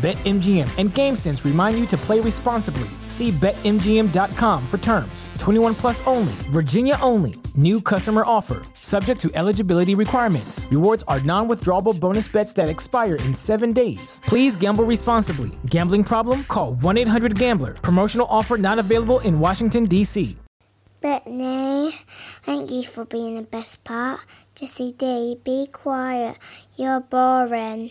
BetMGM and GameSense remind you to play responsibly. See BetMGM.com for terms. 21 plus only, Virginia only. New customer offer, subject to eligibility requirements. Rewards are non withdrawable bonus bets that expire in seven days. Please gamble responsibly. Gambling problem? Call 1 800 Gambler. Promotional offer not available in Washington, D.C. Brittany, thank you for being the best part. Jessie D, be quiet. You're boring.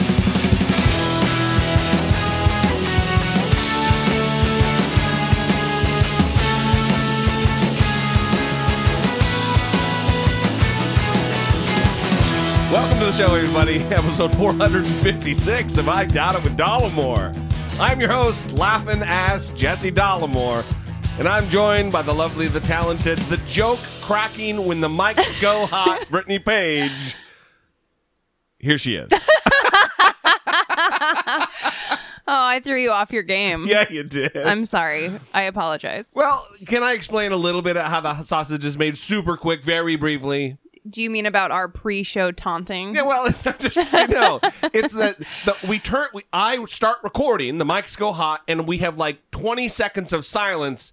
Welcome to the show, everybody. Episode 456 of I Doubt It with Dollemore. I'm your host, laughing ass Jesse Dollemore, and I'm joined by the lovely, the talented, the joke cracking when the mics go hot, Brittany Page. Here she is. Oh, I threw you off your game. yeah, you did. I'm sorry. I apologize. well, can I explain a little bit of how the sausage is made super quick, very briefly? Do you mean about our pre-show taunting? Yeah, well, it's not just you know, it's that the, we turn. We, I start recording. The mics go hot, and we have like twenty seconds of silence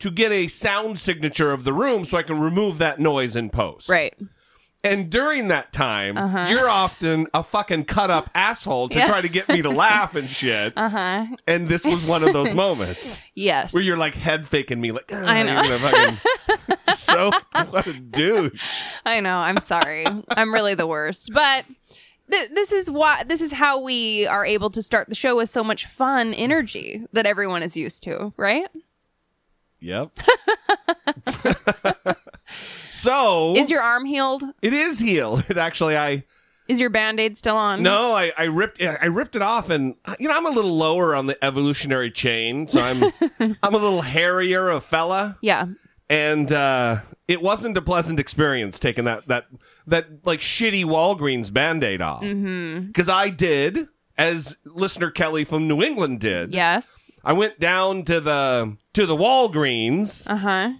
to get a sound signature of the room, so I can remove that noise in post. Right. And during that time, you're often a fucking cut up asshole to try to get me to laugh and shit. Uh huh. And this was one of those moments Yes. where you're like head faking me, like I know. you're gonna fucking- so what a douche. I know. I'm sorry. I'm really the worst. But th- this is why this is how we are able to start the show with so much fun energy that everyone is used to, right? Yep. so Is your arm healed? it is healed. It actually I Is your band-aid still on? no I, I ripped I ripped it off and you know I'm a little lower on the evolutionary chain so I'm I'm a little hairier a fella Yeah. And uh, it wasn't a pleasant experience taking that that that like shitty Walgreens band-aid off because I did as listener Kelly from New England did Yes. I went down to the to the Walgreens Uh-huh.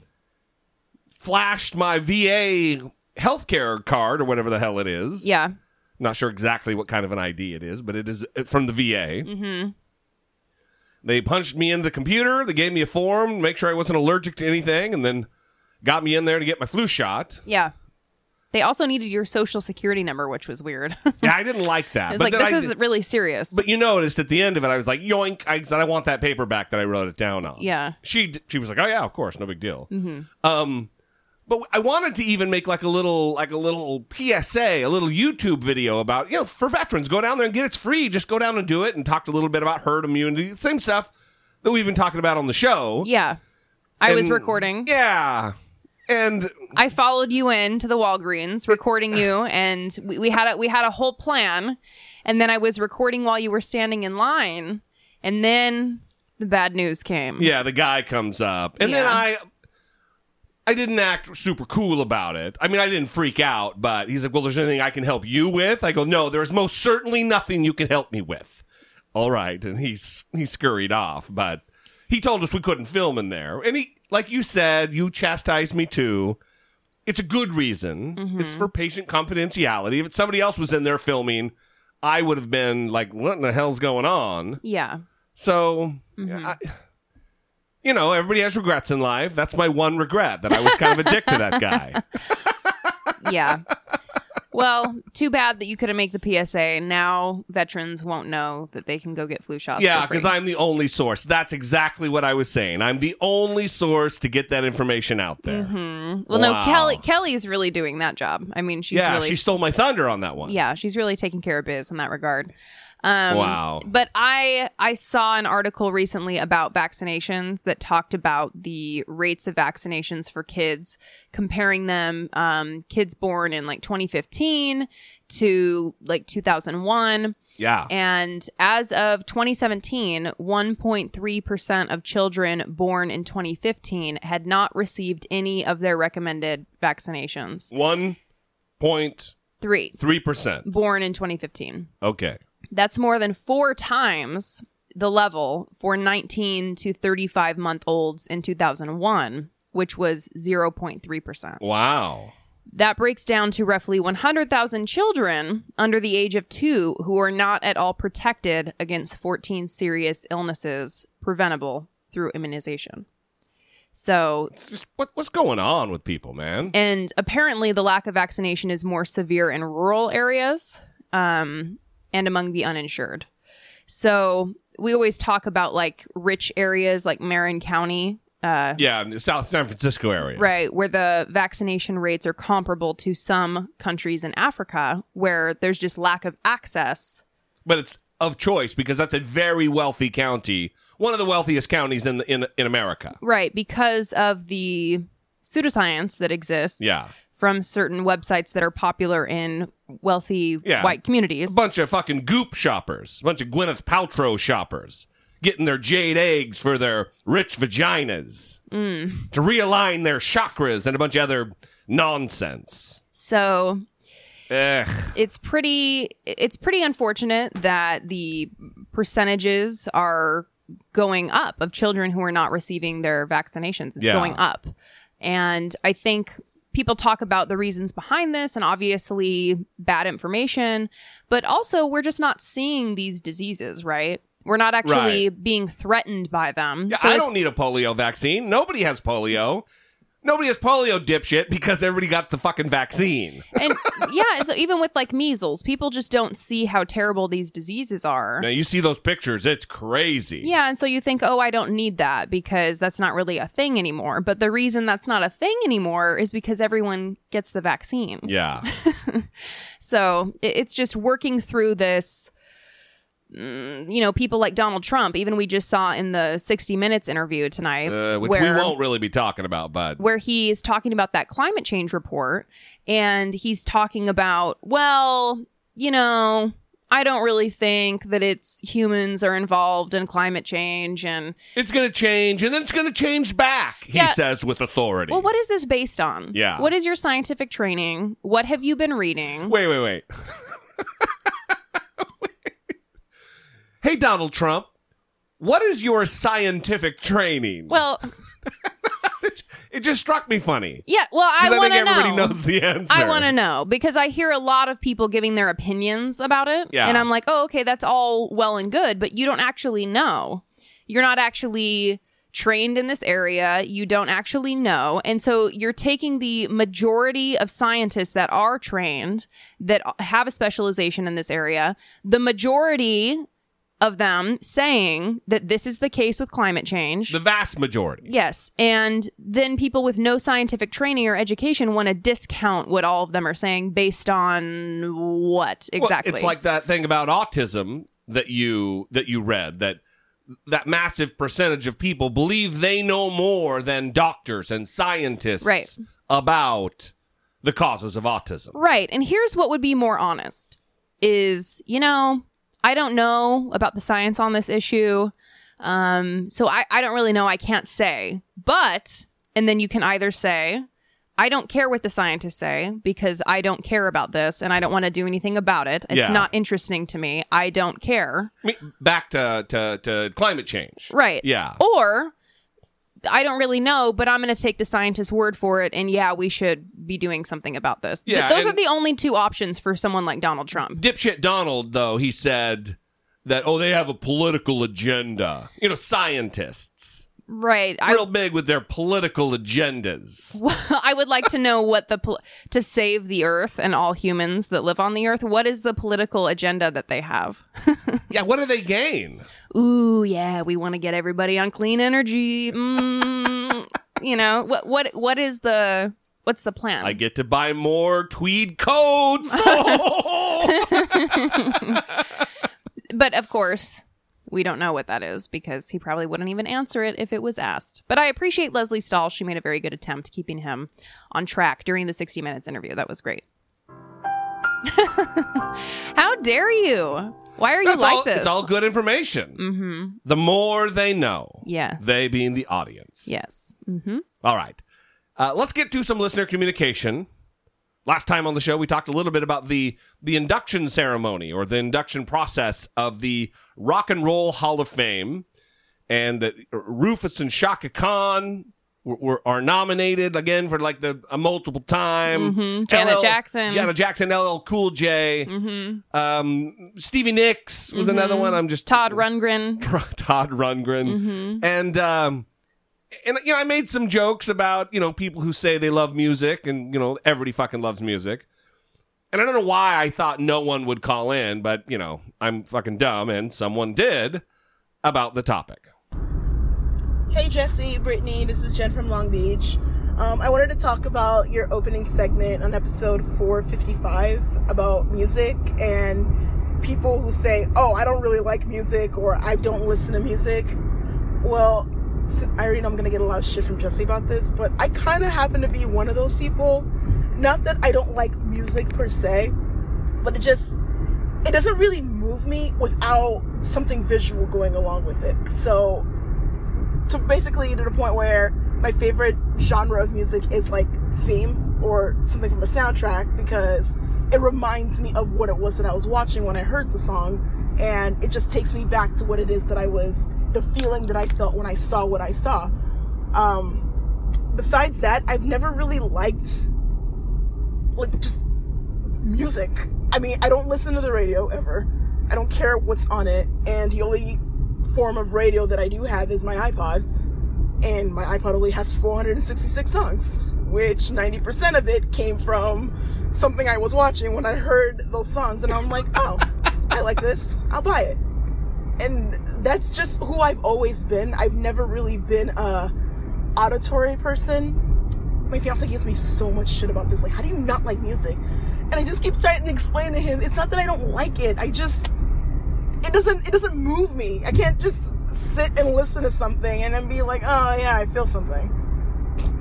flashed my VA healthcare card or whatever the hell it is. Yeah. Not sure exactly what kind of an ID it is, but it is uh, from the VA. Mm-hmm. They punched me into the computer. They gave me a form, make sure I wasn't allergic to anything, and then got me in there to get my flu shot. Yeah. They also needed your social security number, which was weird. Yeah, I didn't like that. It's but like this I is did- really serious. but you noticed at the end of it, I was like, "Yoink!" I said, "I want that paper back that I wrote it down on." yeah. she she was like, "Oh yeah, of course, no big deal." Um, but I wanted to even make like a little like a little PSA, a little YouTube video about you know for veterans, go down there and get it's free. Just go down and do it, and talked a little bit about herd immunity, same stuff that we've been talking about on the show. Yeah. I was recording. Yeah, and I followed you in to the Walgreens, recording you, and we, we had a we had a whole plan. And then I was recording while you were standing in line, and then the bad news came. yeah, the guy comes up, and then I. I didn't act super cool about it. I mean, I didn't freak out, but he's like, "Well, there's anything I can help you with?" I go, "No, there's most certainly nothing you can help me with." All right, and he's he scurried off, but he told us we couldn't film in there. And he, like you said, you chastised me too. It's a good reason. Mm-hmm. It's for patient confidentiality. If somebody else was in there filming, I would have been like, "What in the hell's going on?" Yeah. So, mm-hmm. I, you know, everybody has regrets in life. That's my one regret that I was kind of a dick to that guy. Yeah. Well, too bad that you couldn't make the PSA. Now veterans won't know that they can go get flu shots. Yeah, because I'm the only source. That's exactly what I was saying. I'm the only source to get that information out there. Mm-hmm. Well, no, Kelly Kelly's really doing that job. I mean, she's yeah, really she stole my thunder on that one. yeah, she's really taking care of biz in that regard. Um, Wow. But I I saw an article recently about vaccinations that talked about the rates of vaccinations for kids, comparing them um, kids born in like 2015 to like 2001. Yeah. And as of 2017, 1.3% of children born in 2015 had not received any of their recommended vaccinations. One point Three three percent. born in 2015. Okay. That's more than four times the level for 19 to 35 month olds in 2001, which was 0.3%. Wow. That breaks down to roughly 100,000 children under the age of two who are not at all protected against 14 serious illnesses preventable through immunization. So, just what, what's going on with people, man? and apparently the lack of vaccination is more severe in rural areas um, and among the uninsured. So, we always talk about like rich areas like Marin County, uh, yeah, in the South San Francisco area. Right, where the vaccination rates are comparable to some countries in Africa where there's just lack of access. But it's of choice because that's a very wealthy county, one of the wealthiest counties in the, in in America. Right, because of the pseudoscience that exists Yeah. From certain websites that are popular in wealthy Yeah. white communities. A bunch of fucking goop shoppers, a bunch of Gwyneth Paltrow shoppers, getting their jade eggs for their rich vaginas mm. to realign their chakras and a bunch of other nonsense. so Ugh. it's pretty it's pretty unfortunate that the percentages are going up of children who are not receiving their vaccinations it's Yeah. going up and i think people talk about the reasons behind this and obviously bad information but also we're just not seeing these diseases right we're not actually being threatened by them Yeah, So I don't need a polio vaccine. Nobody has polio. Nobody has polio, dipshit, because everybody got the fucking vaccine. and yeah so even with like measles people just don't see how terrible these diseases are Now you see those pictures, it's crazy. Yeah, and so you think, oh, I don't need that because that's not really a thing anymore. But the reason that's not a thing anymore is because everyone gets the vaccine. Yeah. So it's just working through this. Mm, You know, people like Donald Trump, even we just saw in the 60 Minutes interview tonight, Uh, which where, we won't really be talking about, but where he's talking about that climate change report. And he's talking about, well, you know, I don't really think that it's humans are involved in climate change. And it's going to change and then it's going to change back, he Yeah. says with authority. Well, what is this based on? Yeah. What is your scientific training? What have you been reading? Wait, wait, wait. hey, Donald Trump, what is your scientific training? Well, it just struck me funny. yeah. Well, I I, want to everybody know. knows the answer. I want to know because I hear a lot of people giving their opinions about it. Yeah. And I'm like, oh, okay, that's all well and good, but you don't actually know. You're not actually trained in this area. You don't actually know. And so you're taking the majority of scientists that are trained, that have a specialization in this area, the majority of them saying that this is the case with climate change. The vast majority. Yes. And then people with no scientific training or education want to discount what all of them are saying based on what Well, exactly? it's like that thing about autism that you that you read that that massive percentage of people believe they know more than doctors and scientists Right. about the causes of autism. right. And here's what would be more honest is, you know, I don't know about the science on this issue. Um, so I, I don't really know. I can't say. But, and then you can either say, I don't care what the scientists say because I don't care about this and I don't want to do anything about it. It's Yeah. not interesting to me. I don't care. I mean, back to, to to climate change. Right. Yeah. Or I don't really know, but I'm going to take the scientist's word for it. And yeah, we should be doing something about this. Th- Yeah, those are the only two options for someone like Donald Trump. Dipshit Donald, though, he said that, oh, they have a political agenda. You know, scientists. Right. I, real big with their political agendas. I would like to know what the pol- to save the earth and all humans that live on the earth. What is the political agenda that they have? Yeah, what do they gain? Ooh, yeah, we want to get everybody on clean energy. Mm, you know what? What? What is the? What's the plan? I get to buy more tweed coats. but of course, we don't know what that is because he probably wouldn't even answer it if it was asked. But I appreciate Lesley Stahl. She made a very good attempt keeping him on track during the 60 Minutes interview. That was great. How dare you? Why are you That's like all, this? It's all good information. Mm-hmm. The more they know. Yes. They being the audience. Yes. Mm-hmm. All right. Uh, let's get to some listener communication. Last time on the show, we talked a little bit about the the induction ceremony or the induction process of the Rock and Roll Hall of Fame, and that Rufus and Chaka Khan were, were are nominated again for like the a multiple time. Mhm. Janet LL Jackson. Janet Jackson, LL Cool J, Mm-hmm. um, Stevie Nicks was another one. I'm just Todd Rundgren. Todd Rundgren, Mm-hmm. and um, and you know I made some jokes about you know people who say they love music, and you know everybody fucking loves music, and I don't know why I thought no one would call in, but you know I'm fucking dumb, and someone did about the topic. Hey Jesse, Brittany, this is Jen from Long Beach. Um, I wanted to talk about your opening segment on episode 455 about music and people who say, Oh, I don't really like music or I don't listen to music. Well, I already know I'm to get a lot of shit from Jesse about this, but I kind of happen to be one of those people. Not that I don't like music per se, but it just it doesn't really move me without something visual going along with it. So to basically to the point where my favorite genre of music is like theme or something from a soundtrack because it reminds me of what it was that I was watching when I heard the song and it just takes me back to what it is that I was the feeling that I felt when I saw what I saw. Um besides that, I've never really liked like just music. I mean, I don't listen to the radio ever. I don't care what's on it. And the only form of radio that I do have is my iPod. And my iPod only has 466 songs, which 90% of it came from something I was watching when I heard those songs. And I'm like, oh, I like this. I'll buy it. And that's just who I've always been. I've never really been a auditory person my fiance gives me so much shit about this. Like, how do you not like music? And I just keep trying to explain to him, it's not that I don't like it. I just, it doesn't, it doesn't move me. I can't just sit and listen to something and then be like, oh yeah, I feel something.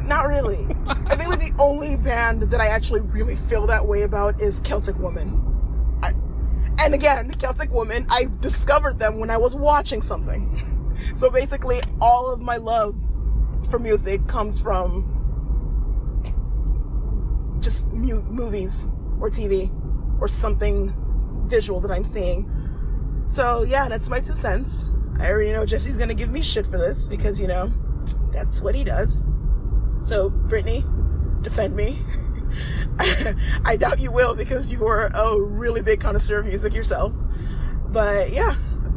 Not really. I think like the only band that I actually really feel that way about is Celtic Woman. And again, Celtic Woman, I discovered them when I was watching something. So basically, all of my love for music comes from just mu- movies or TV or something visual that I'm seeing. So yeah, that's my two cents. I already know Jesse's gonna give me shit for this because you know that's what he does. So Brittany, defend me. I doubt you will because you are a really big connoisseur of music yourself. But yeah,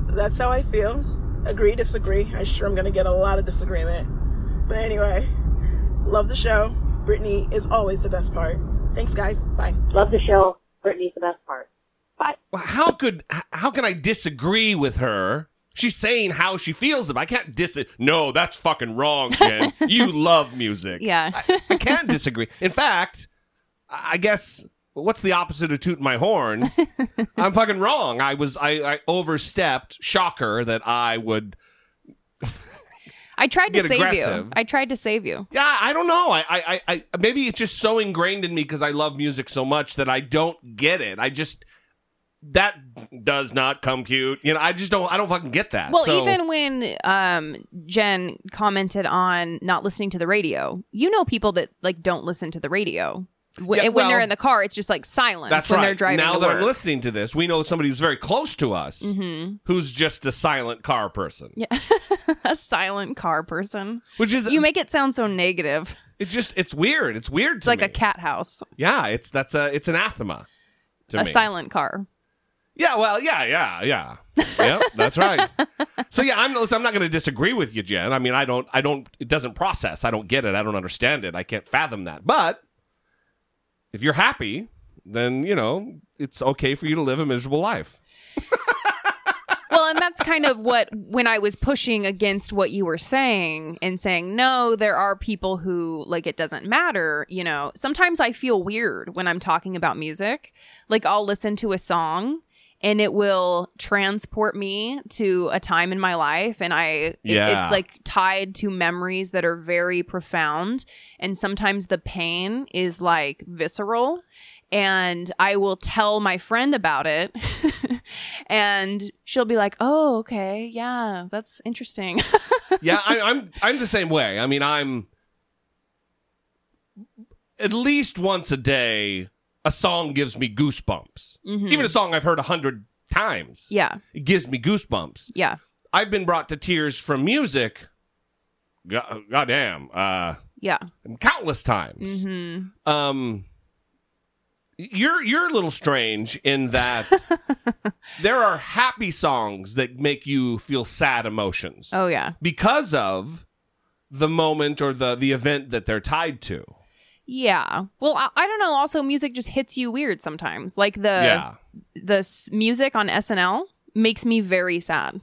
that's how I feel. Agree, disagree. I sure I'm gonna get a lot of disagreement. But anyway, love the show. Brittany is always the best part. Thanks, guys. Bye. Love the show. Brittany's the best part. Bye. Well, how could how can I disagree with her? She's saying how she feels about. I can't dis. No, that's fucking wrong, Jen. you love music. Yeah. I, I can't disagree. In fact, I guess what's the opposite of tooting my horn? I'm fucking wrong. I was I, I overstepped. Shocker that I would. I tried to save aggressive. you. I tried to save you. Yeah, I don't know. I, I, I, I maybe it's just so ingrained in me because I love music so much that I don't get it. I just that does not compute. You know, I just don't. I don't fucking get that. Well, So- even when um, Jen commented on not listening to the radio, you know people that like don't listen to the radio. Wh- Yeah, when they're in the car, it's just like silence That's when right. they're driving. now that work. I'm listening to this, we know somebody who's very close to us Mhm. who's just a silent car person. Yeah. a silent car person. Which is You make it sound so negative. it's just it's weird. It's weird. It's to like a cat house. Yeah, it's that's a it's anathema to me. a me. silent car. Yeah, well, yeah, yeah, yeah. Yeah, that's right. So yeah, I'm listen, I'm not going to disagree with you, Jen. I mean, I don't I don't it doesn't process. I don't get it. I don't understand it. I can't fathom that. But if you're happy, then, you know, it's okay for you to live a miserable life. well, and that's kind of what when I was pushing against what you were saying and saying, no, there are people who like it doesn't matter, you know. Sometimes I feel weird when I'm talking about music. Like I'll listen to a song and it will transport me to a time in my life and i it- Yeah. it's like tied to memories that are very profound and sometimes the pain is like visceral and i will tell my friend about it and she'll be like oh okay yeah that's interesting yeah, I, I'm I'm the same way. I mean, I'm at least once a day. A song gives me goosebumps. Even a song I've heard a hundred times, yeah it gives me goosebumps. yeah I've been brought to tears from music. God, goddamn, uh, yeah countless times. hmm Um, you're you're a little strange in that there are happy songs that make you feel sad emotions oh yeah because of the moment or the the event that they're tied to. Yeah well I, I don't know also music just hits you weird sometimes like the yeah, the s- music on SNL makes me very sad.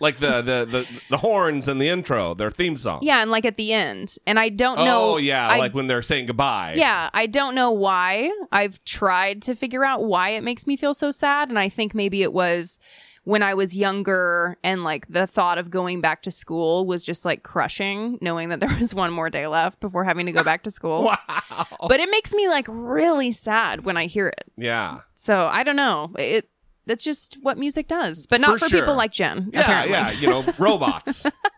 like the, the the the horns and the intro, their theme song. Yeah, and like at the end, and I don't know. Oh yeah, I- like when they're saying goodbye. yeah, I don't know why. I've tried to figure out why it makes me feel so sad, and I think maybe it was when I was younger and like the thought of going back to school was just like crushing, knowing that there was one more day left before having to go back to school. Wow. But it makes me like really sad when I hear it. Yeah. So I don't know. It that's just what music does, but not For for, sure. people like Jen. Yeah, apparently. yeah, you know, robots.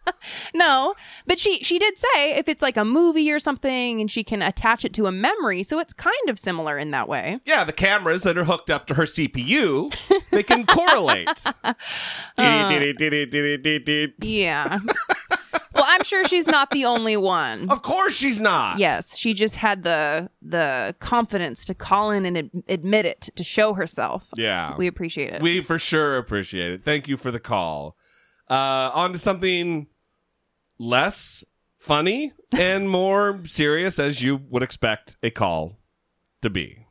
No, but she she did say if it's like a movie or something and she can attach it to a memory, so it's kind of similar in that way. Yeah, the cameras that are hooked up to her CPU, they can correlate. Yeah. well, I'm sure she's not the only one. of course she's not. Yes, she just had the the confidence to call in and ad- admit it to show herself. Yeah. We appreciate it. We for sure appreciate it. Thank you for the call. Uh, on to something less funny and more serious, as you would expect a call to be.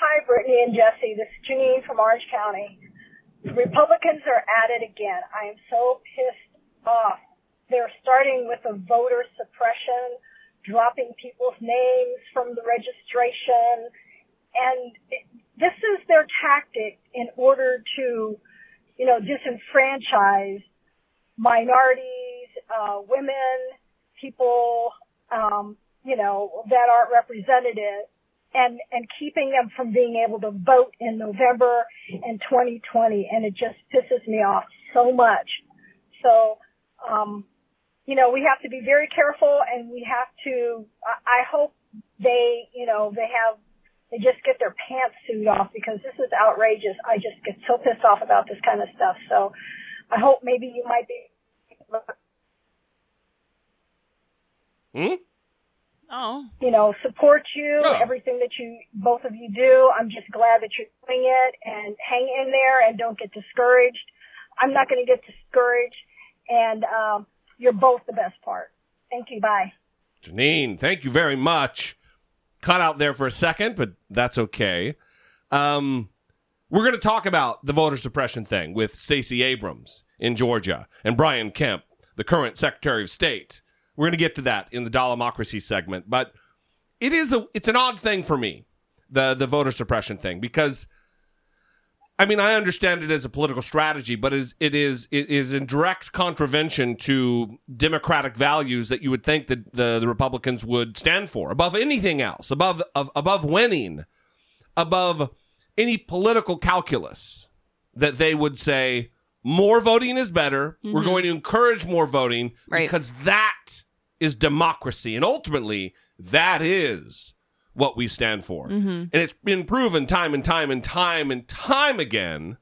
Hi, Brittany and Jesse. This is Janine from Orange County. The Republicans are at it again. I am so pissed off. They're starting with a voter suppression, dropping people's names from the registration, and it, this is their tactic in order to, you know, disenfranchise minorities, uh, women, people, um, you know, that aren't represented and and keeping them from being able to vote in November in 2020, and it just pisses me off so much. So, um, you know, we have to be very careful, and we have to. I, hope they, you know, they have they just get their pants suit off because this is outrageous. I just get so pissed off about this kind of stuff. So, I hope maybe you might be. Hmm? oh, you know, support you, Yeah. everything that you, both of you do. I'm just glad that you're doing it and hang in there and don't get discouraged. I'm not going to get discouraged and, um, you're both the best part. Thank you. Bye. Janine, thank you very much. Cut out there for a second, but that's okay. Um, we're going to talk about the voter suppression thing with Stacey Abrams in Georgia and Brian Kemp, the current Secretary of State. We're going to get to that in the Dollemocracy segment, but it is a it's an odd thing for me, the the voter suppression thing, because I mean I understand it as a political strategy, but it is it is it is in direct contravention to democratic values that you would think that the, the Republicans would stand for above anything else, above of, above winning, above any political calculus that they would say more voting is better. We're mm-hmm. going to encourage more voting Right. because that is democracy. And ultimately, that is what we stand for. Mm-hmm. And it's been proven time and time and time and time again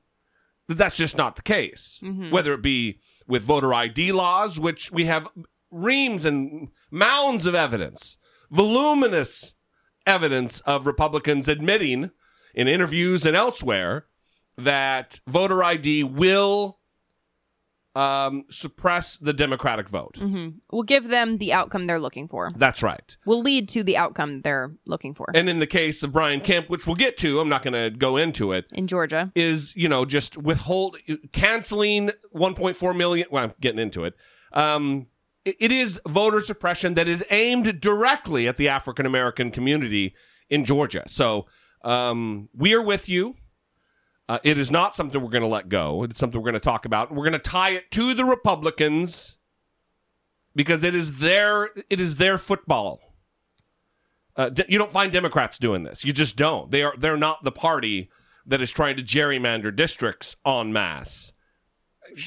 that that's just not the case. Mm-hmm. Whether it be with voter ID laws, which we have reams and mounds of evidence, voluminous evidence of Republicans admitting in interviews and elsewhere that voter ID will um, suppress the Democratic vote. hmm We'll give them the outcome they're looking for. That's right. We'll lead to the outcome they're looking for And in the case of Brian Kemp, which we'll get to, I'm not going to go into it, in Georgia. is, you know, just withhold, canceling 1.4 million. Well, I'm getting into it. Um, it- it is voter suppression that is aimed directly at the African American community in Georgia. So um, we are with you. Uh, it is not something we're going to let go. It's something we're going to talk about. We're going to tie it to the Republicans because it is their it is their football. Uh, de- you don't find Democrats doing this. You just don't. They are they're not the party that is trying to gerrymander districts en masse.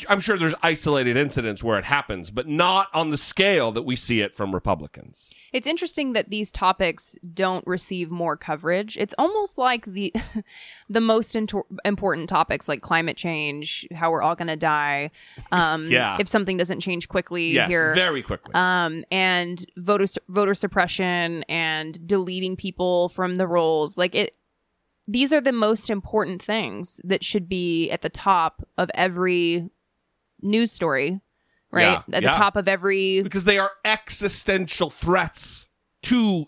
I'm sure there's isolated incidents where it happens, but not on the scale that we see it from Republicans. It's interesting that these topics don't receive more coverage. It's almost like the the most into- important topics like climate change, how we're all going to die, um, Yeah. if something doesn't change quickly Yes, here, very quickly. um, and voter voter suppression and deleting people from the rolls. Like it, these are the most important things that should be at the top of every news story, right? Yeah, at yeah. the top of every because they are existential threats to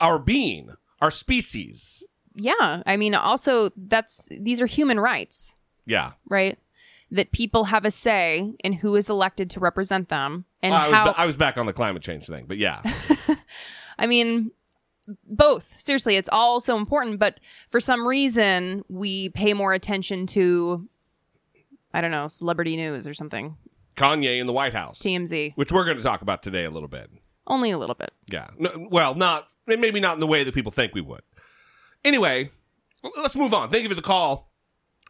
our being, our species. yeah. I mean, also that's these are human rights, Yeah. right? That people have a say in who is elected to represent them and I was, how. ba- I was back on the climate change thing, but yeah. I mean, both. Seriously, it's all so important, but for some reason, we pay more attention to, I don't know, celebrity news or something. Kanye in the White House, TMZ. which we're going to talk about today a little bit. Only a little bit. Yeah. No, well, not maybe not in the way that people think we would. Anyway, let's move on. Thank you for the call.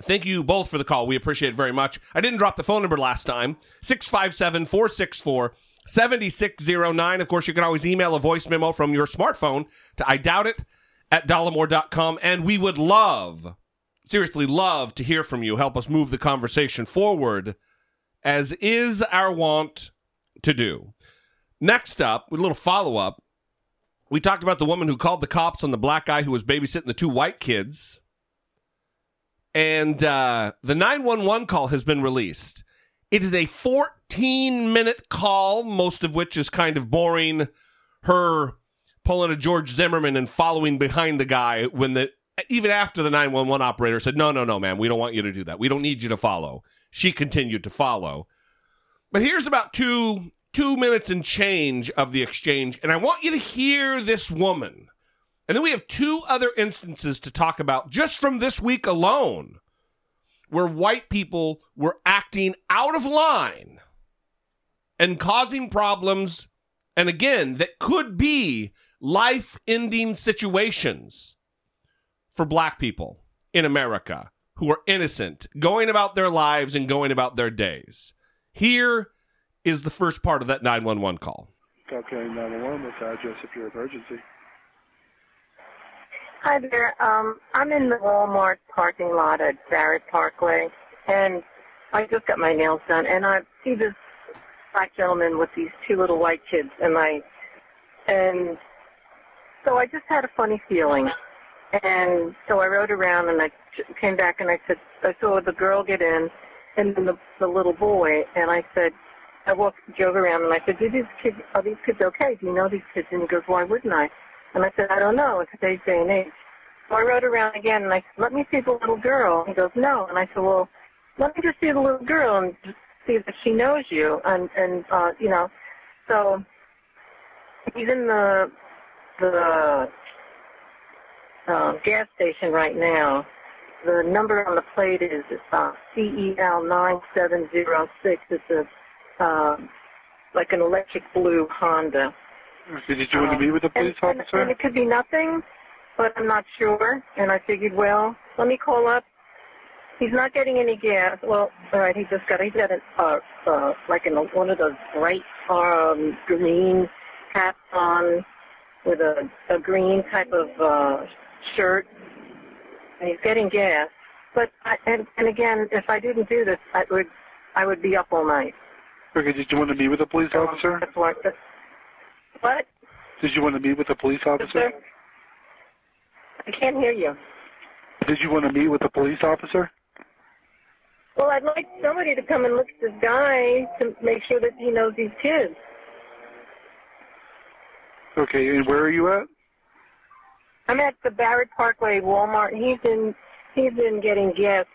Thank you both for the call. We appreciate it very much. I didn't drop the phone number last time 657 464 7609. Of course, you can always email a voice memo from your smartphone to I doubt it at dollemore.com. And we would love, seriously, love to hear from you. Help us move the conversation forward, as is our want to do. Next up, with a little follow up, we talked about the woman who called the cops on the black guy who was babysitting the two white kids. And uh, the 911 call has been released. It is a 14 minute call, most of which is kind of boring. Her pulling a George Zimmerman and following behind the guy when the even after the 911 operator said, No, no, no, ma'am, we don't want you to do that. We don't need you to follow. She continued to follow. But here's about two two minutes and change of the exchange, and I want you to hear this woman. And then we have two other instances to talk about just from this week alone, where white people were acting out of line and causing problems, and again, that could be life ending situations for black people in America who are innocent, going about their lives and going about their days. Here is the first part of that 911 call. Okay, 911, what's the address of your emergency? Hi there. Um, I'm in the Walmart parking lot at Barrett Parkway, and I just got my nails done, and I see this black gentleman with these two little white kids, and I, and so I just had a funny feeling, and so I rode around and I came back and I said, I saw the girl get in, and then the, the little boy, and I said, I walked Joe around and I said, Do these kids, are these kids okay? Do you know these kids? And he goes, Why wouldn't I? And I said, I don't know. It's today's day and age. So I rode around again and I said, let me see the little girl. He goes, no. And I said, well, let me just see the little girl and see if she knows you. And, and uh, you know, so in the, the uh, gas station right now. The number on the plate is uh, CEL 9706. It's a, uh, like an electric blue Honda. Did you want to meet with the police and, officer? And it could be nothing, but I'm not sure. And I figured, well, let me call up. He's not getting any gas. Well, all right, he just got, he's got a, uh, uh, like in one of those bright um, green hats on with a, a green type of uh, shirt. And he's getting gas. But, I, and, and again, if I didn't do this, I would, I would be up all night. Okay, did you want to meet with a police officer? That's why, that's, what? Did you want to meet with a police officer? I can't hear you. Did you want to meet with a police officer? Well, I'd like somebody to come and look at this guy to make sure that he knows these kids. Okay, and where are you at? I'm at the Barrett Parkway Walmart. He's in he's in getting gifts.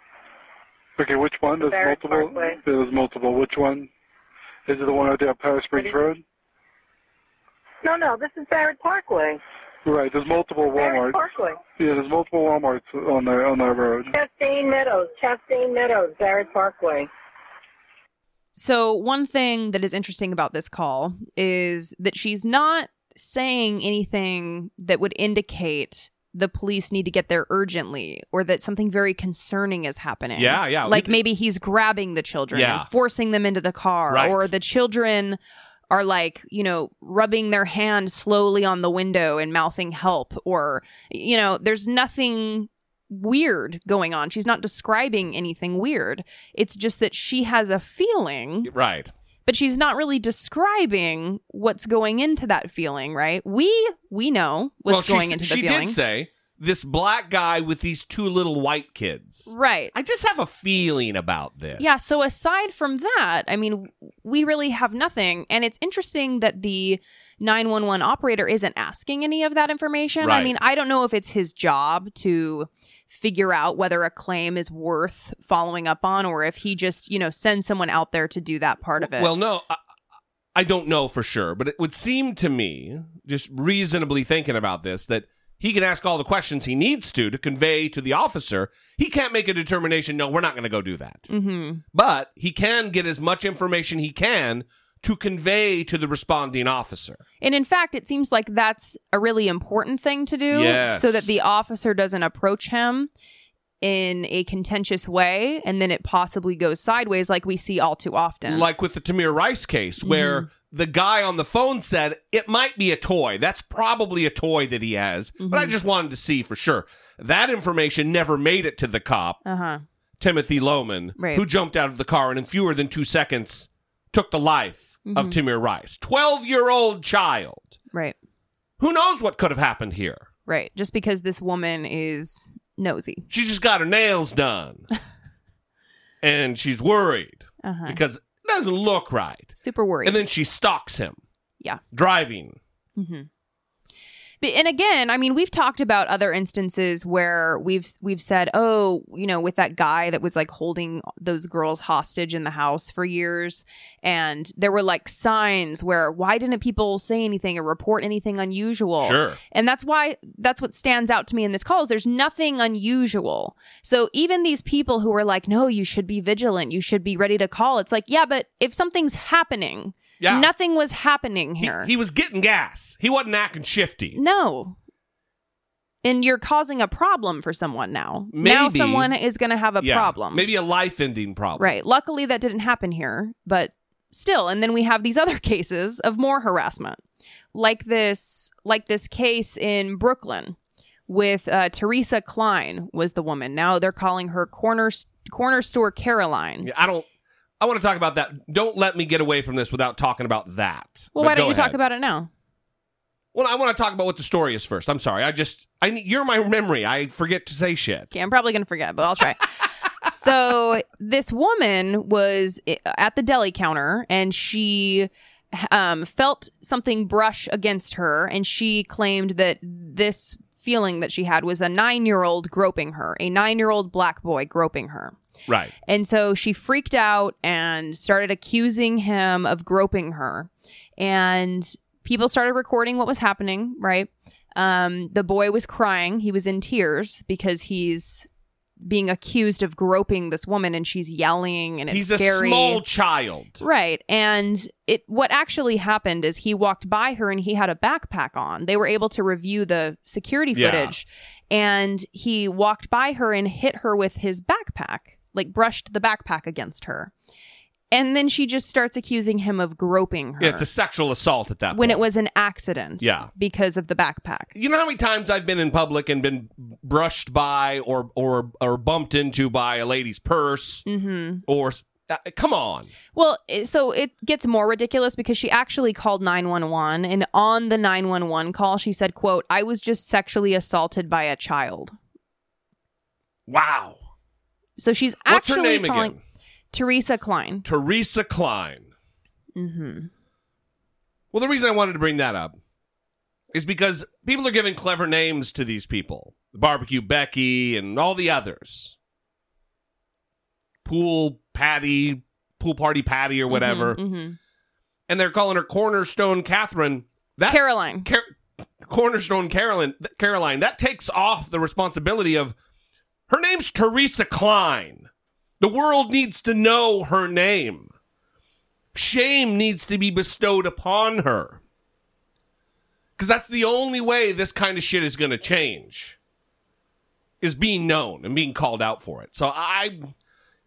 Okay, which one? There's Barrett multiple. Parkway. There's multiple. Which one? Is it the one out there at Paris Springs Road? No, no, this is Barrett Parkway. Right. There's multiple Barrett Walmarts. Parkway. Yeah, there's multiple Walmarts on there on that road. Chastain Meadows. Chastain Meadows. Barrett Parkway. So, one thing that is interesting about this call is that she's not saying anything that would indicate the police need to get there urgently or that something very concerning is happening. Yeah, yeah. Like maybe he's grabbing the children Yeah. and forcing them into the car Right. or the children are like, you know, rubbing their hand slowly on the window and mouthing help or you know, there's nothing weird going on. She's not describing anything weird. It's just that she has a feeling Right. but she's not really describing what's going into that feeling, right? We we know what's well, going she, into the she feeling. did say this black guy with these two little white kids. right. I just have a feeling about this. Yeah, so aside from that, I mean, we really have nothing. And it's interesting that the 911 operator isn't asking any of that information. I mean, I don't know if it's his job to figure out whether a claim is worth following up on or if he just, you know, sends someone out there to do that part of it. Well, no, I, I don't know for sure, but it would seem to me, just reasonably thinking about this, that he can ask all the questions he needs to to convey to the officer. He can't make a determination. No, we're not going to go do that. Mhm. But he can get as much information he can to convey to the responding officer. And in fact, it seems like that's a really important thing to do Yes. so that the officer doesn't approach him in a contentious way and then it possibly goes sideways like we see all too often. Like with the Tamir Rice case, where Mm-hmm. the guy on the phone said it might be a toy. That's probably a toy that he has, but I Mhm. just wanted to see for sure. That information never made it to the cop, uh-huh. Timothy Loehmann, Right. who jumped out of the car and in fewer than two seconds took the life of Mhm. Tamir Rice. 12 year old child. Right. Who knows what could have happened here? Right. Just because this woman is nosy. She just got her nails done. and she's worried Uh-huh. because it doesn't look right. Super worried. And then she stalks him yeah. driving. Mm-hmm. But, and again, I mean, we've talked about other instances where we've we've said, oh, you know, with that guy that was like holding those girls hostage in the house for years, and there were like signs where why didn't people say anything or report anything unusual? Sure. And that's why that's what stands out to me in this call is there's nothing unusual. So even these people who are like, no, you should be vigilant, you should be ready to call. It's like, yeah, but if something's happening, Yeah. nothing was happening here. he was getting gas. He wasn't acting shifty. No. And you're causing a problem for someone now. now someone is going to have a Yeah, problem. Maybe a life ending problem. Right. Luckily, that didn't happen here, but still. And then we have these other cases of more harassment, like this, like this case in Brooklyn with uh, Teresa Klein was the woman. Now they're calling her corner corner store Caroline. Yeah, I don't. I want to talk about that. Don't let me get away from this without talking about that. Well, But why don't you talk about it now? Well, I want to talk about what the story is first. I'm sorry. I just. I need. You're my memory. I forget to say shit. Okay, I'm probably going to forget, but I'll try. so this woman was at the deli counter and she um, felt something brush against her and she claimed that this feeling that she had was a nine-year-old groping her a nine-year-old black boy groping her Right. and so she freaked out and started accusing him of groping her. And people started recording what was happening, right? Um, the boy was crying. He was in tears because he's being accused of groping this woman and she's yelling and it's He's scary. a small child. Right. And it what actually happened is he walked by her and he had a backpack on. They were able to review the security Yeah. footage and he walked by her and hit her with his backpack, like brushed the backpack against her. And then she just starts accusing him of groping her Yeah, it's a sexual assault at that point. when point. it was an accident. Yeah. Because of the backpack. You know how many times I've been in public and been brushed by or or or bumped into by a lady's purse Mm-hmm. or uh, come on. Well, so it gets more ridiculous because she actually called 911 and on the 911 call she said, quote, I was just sexually assaulted by a child. Wow. So she's What's her actually name calling again? Teresa Klein. Teresa Klein. Mm-hmm. Well, the reason I wanted to bring that up is because people are giving clever names to these people. Barbecue Becky and all the others. Pool Patty, Pool Party Patty or whatever. Mm-hmm. And they're calling her Cornerstone Catherine. That Caroline. Car- Cornerstone Caroline, Caroline, that takes off the responsibility of her name's Teresa Klein. The world needs to know her name. Shame needs to be bestowed upon her. Because that's the only way this kind of shit is going to change. Is being known and being called out for it. So I,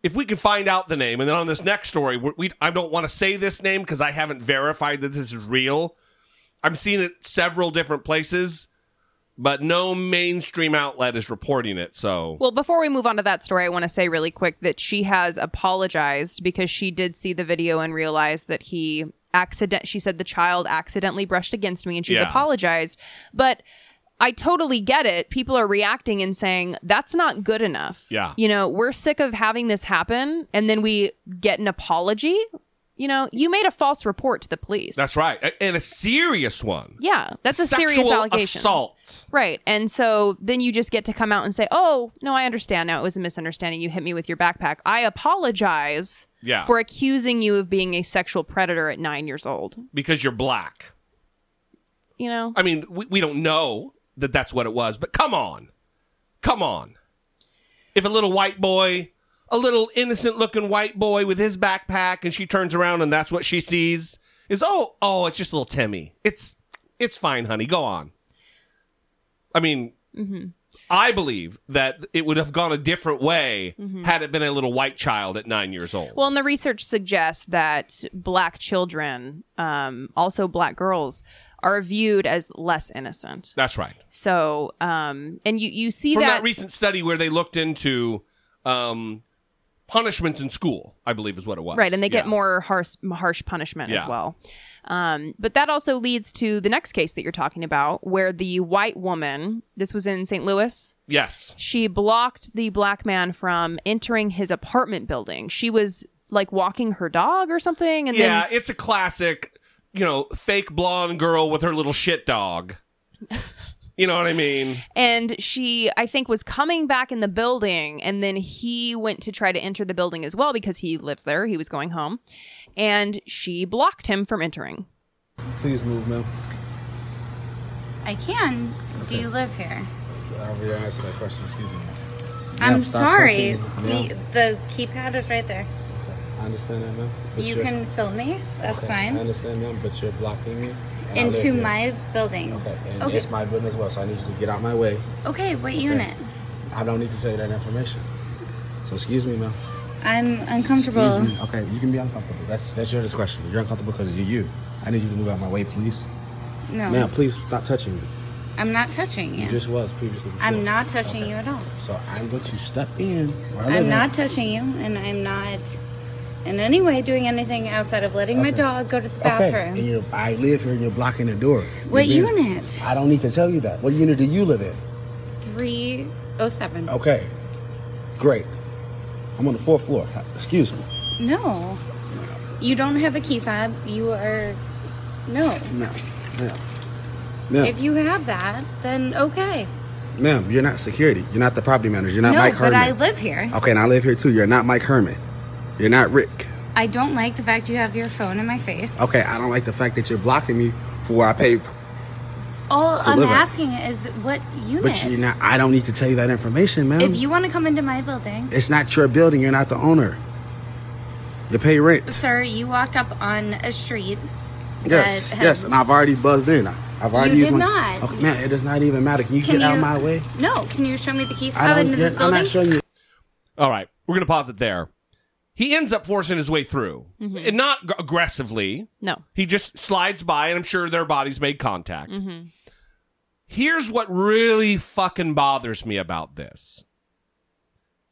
if we can find out the name, and then on this next story, we, we I don't want to say this name because I haven't verified that this is real. I'm seeing it several different places, but no mainstream outlet is reporting it. So Well, before we move on to that story, I want to say really quick that she has apologized because she did see the video and realized that he accident she said the child accidentally brushed against me and she's Yeah. apologized. But I totally get it. People are reacting and saying that's not good enough. Yeah. You know, we're sick of having this happen and then we get an apology. You know, you made a false report to the police. that's right, and a serious one. Yeah, that's a serious Sexual allegation. Assault. Right. And so then you just get to come out and say, oh, no, I understand now. It was a misunderstanding. You hit me with your backpack. I apologize Yeah. for accusing you of being a sexual predator at nine years old. because you're black. You know? I mean, we, we don't know that that's what it was, but come on. Come on. If a little white boy, a little innocent looking white boy with his backpack, and she turns around and that's what she sees is, oh, oh, it's just a little Timmy. It's, it's fine, honey. Go on. I mean, I believe that it would have gone a different way had it been a little white child at nine years old. Well, and the research suggests that black children, um, also black girls, are viewed as less innocent. that's right. So, um, and you, you see From that, that, recent study where they looked into um, punishments in school, I believe is what it was. Right, and they get Yeah. more harsh harsh punishment as well. Um, but that also leads to the next case that you're talking about, where the white woman, this was in St. Louis, Yes. she blocked the black man from entering his apartment building. She was like walking her dog or something, and yeah, then it's a classic, you know, fake blonde girl with her little shit dog. you know what I mean? and she I think was coming back in the building, and then he went to try to enter the building as well because he lives there. He was going home, and she blocked him from entering. Please move, ma'am. I can. Do you live here? I already answered that question. Excuse me. I'm Ma'am, sorry. The, the keypad is right there. I understand that, ma'am. But You can film me. That's Okay, fine. I understand, ma'am, but you're blocking me. And I live Into my building. Okay, and Okay. it's my building as well, so I need you to get out my way. Okay, what Okay. unit? I don't need to tell you that information. So excuse me, ma'am. I'm uncomfortable. Okay, you can be uncomfortable. That's that's your discretion. You're uncomfortable because you're you. I need you to move out my way, please. No. Ma'am, please stop touching me. I'm not touching you. You just was previously. Before. I'm not touching Okay. you at all. So I'm going to step in. I'm not touching you, and I'm not in any way doing anything outside of letting my dog go to the Okay, bathroom. and you're, I live here and you're blocking the door. What being- unit? I don't need to tell you that. What unit do you live in? 307. Okay, great. I'm on the fourth floor. Excuse me. No. You don't have a key fob. You are. No. No, ma'am. Ma'am, If you have that, then okay. ma'am, you're not security. You're not the property manager. You're not no, Mike Herman. but Herman. I live here. Okay, and I live here too. You're not Mike Herman. You're not Rick. I don't like the fact you have your phone in my face. Okay, I don't like the fact that you're blocking me for where I pay. All To I'm live at. asking is what unit? But you're not. I don't need to tell you that information, man. If you want to come into my building, it's not your building. You're not the owner. You pay rent. sir, you walked up on a street. Yes, that had- yes, and I've already buzzed in. I've already You used did my. not. Oh, okay, man, it does not even matter. Can you Can get out you- of my way? No, can you show me the key I fob don't. into this I'm building? not showing you. All right, we're going to pause it there. He ends up forcing his way through, Mhm. and not g- aggressively. No. He just slides by, and I'm sure their bodies made contact. Mm-hmm. Here's what really fucking bothers me about this.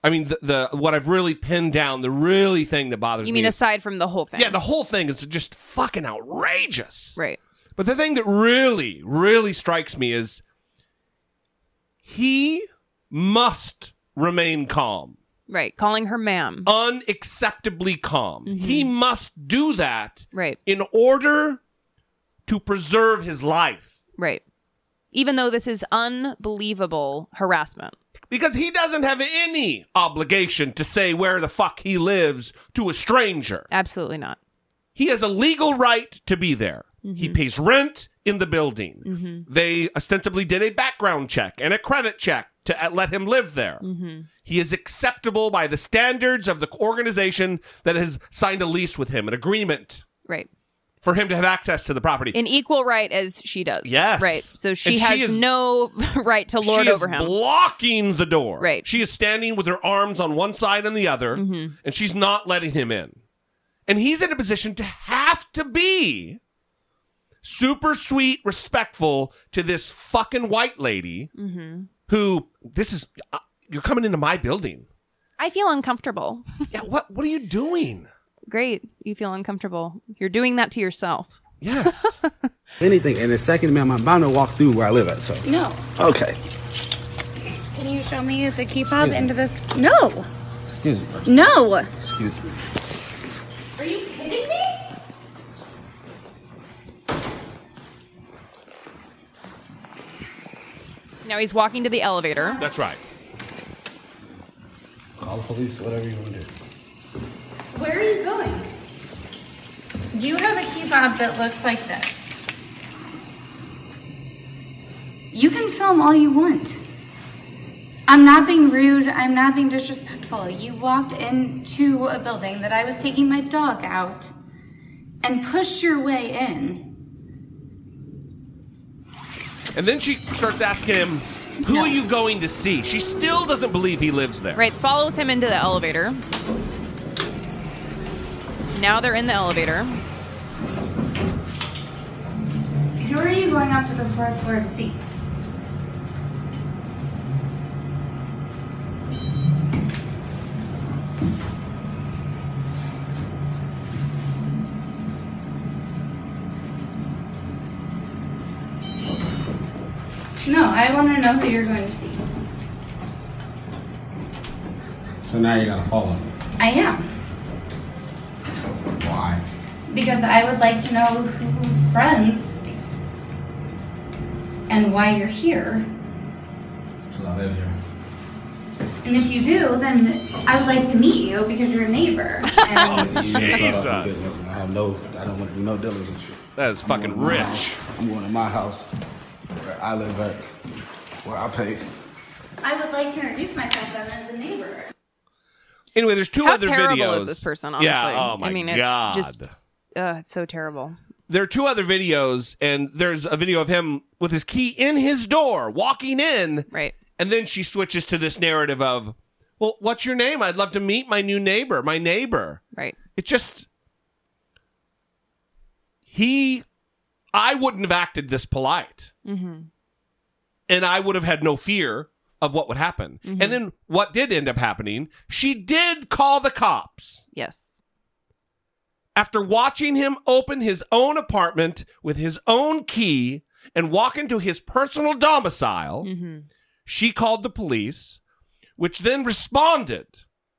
I mean, the, the what I've really pinned down, the really thing that bothers You me. mean is- aside from the whole thing? yeah, the whole thing is just fucking outrageous. Right. But the thing that really, really strikes me is he must remain calm. Right. Calling her ma'am. unacceptably calm. Mm-hmm. He must do that Right. in order to preserve his life. Right. Even though this is unbelievable harassment. Because he doesn't have any obligation to say where the fuck he lives to a stranger. Absolutely not. He has a legal right to be there. He mm-hmm. pays rent in the building. They ostensibly did a background check and a credit check to uh, let him live there. He is acceptable by the standards of the organization that has signed a lease with him, an agreement Right. for him to have access to the property. In equal right as she does. Yes. Right. So she And she has is- no right to lord over him. blocking the door. Right. She is standing with her arms on one side and the other, Mm-hmm. and she's not letting him in. And he's in a position to have to be super sweet, respectful to this fucking white lady Mm-hmm. who this is. Uh, you're coming into my building. I feel uncomfortable. Yeah. What What are you doing? Great. You feel uncomfortable. You're doing that to yourself. Yes. Anything. And the second, ma'am, I'm bound to walk through where I live at. So. No. Okay. Can you show me the key fob into this? No. Excuse me. No. Excuse me. Are you kidding me? Now he's walking to the elevator. That's right. Call the police, whatever you want to do. Where are you going? Do you have a key fob that looks like this? You can film all you want. I'm not being rude. I'm not being disrespectful. You walked into a building that I was taking my dog out and pushed your way in. And then she starts asking him, "Who No. are you going to see?" She still doesn't believe he lives there. Right. Follows him into the elevator. Now they're in the elevator. Who are you going up to the fourth floor to see? No, I want to know who you're going to see. So now you gotta follow me. I am. Why? Because I would like to know who's friends and why you're here. Because I live here. And if you do, then I would like to meet you because you're a neighbor. And oh, You just shut up. You Jesus. I have no, I don't want to do no dealings with you. That is fucking I'm going to my rich. house. I'm going to my house where I live at, where I pay. I would like to introduce myself then as a neighbor. Anyway, there's two How other terrible videos. is this person, honestly? Yeah. Oh my I mean, god. it's just, uh, it's so terrible. there are two other videos, and there's a video of him with his key in his door, walking in, Right. and then she switches to this narrative of, "Well, what's your name? I'd love to meet my new neighbor, my neighbor." Right. It just he, I wouldn't have acted this polite, Mm-hmm. and I would have had no fear of what would happen. Mm-hmm. And then what did end up happening? She did call the cops. Yes. after watching him open his own apartment with his own key and walk into his personal domicile, Mm-hmm. she called the police, which then responded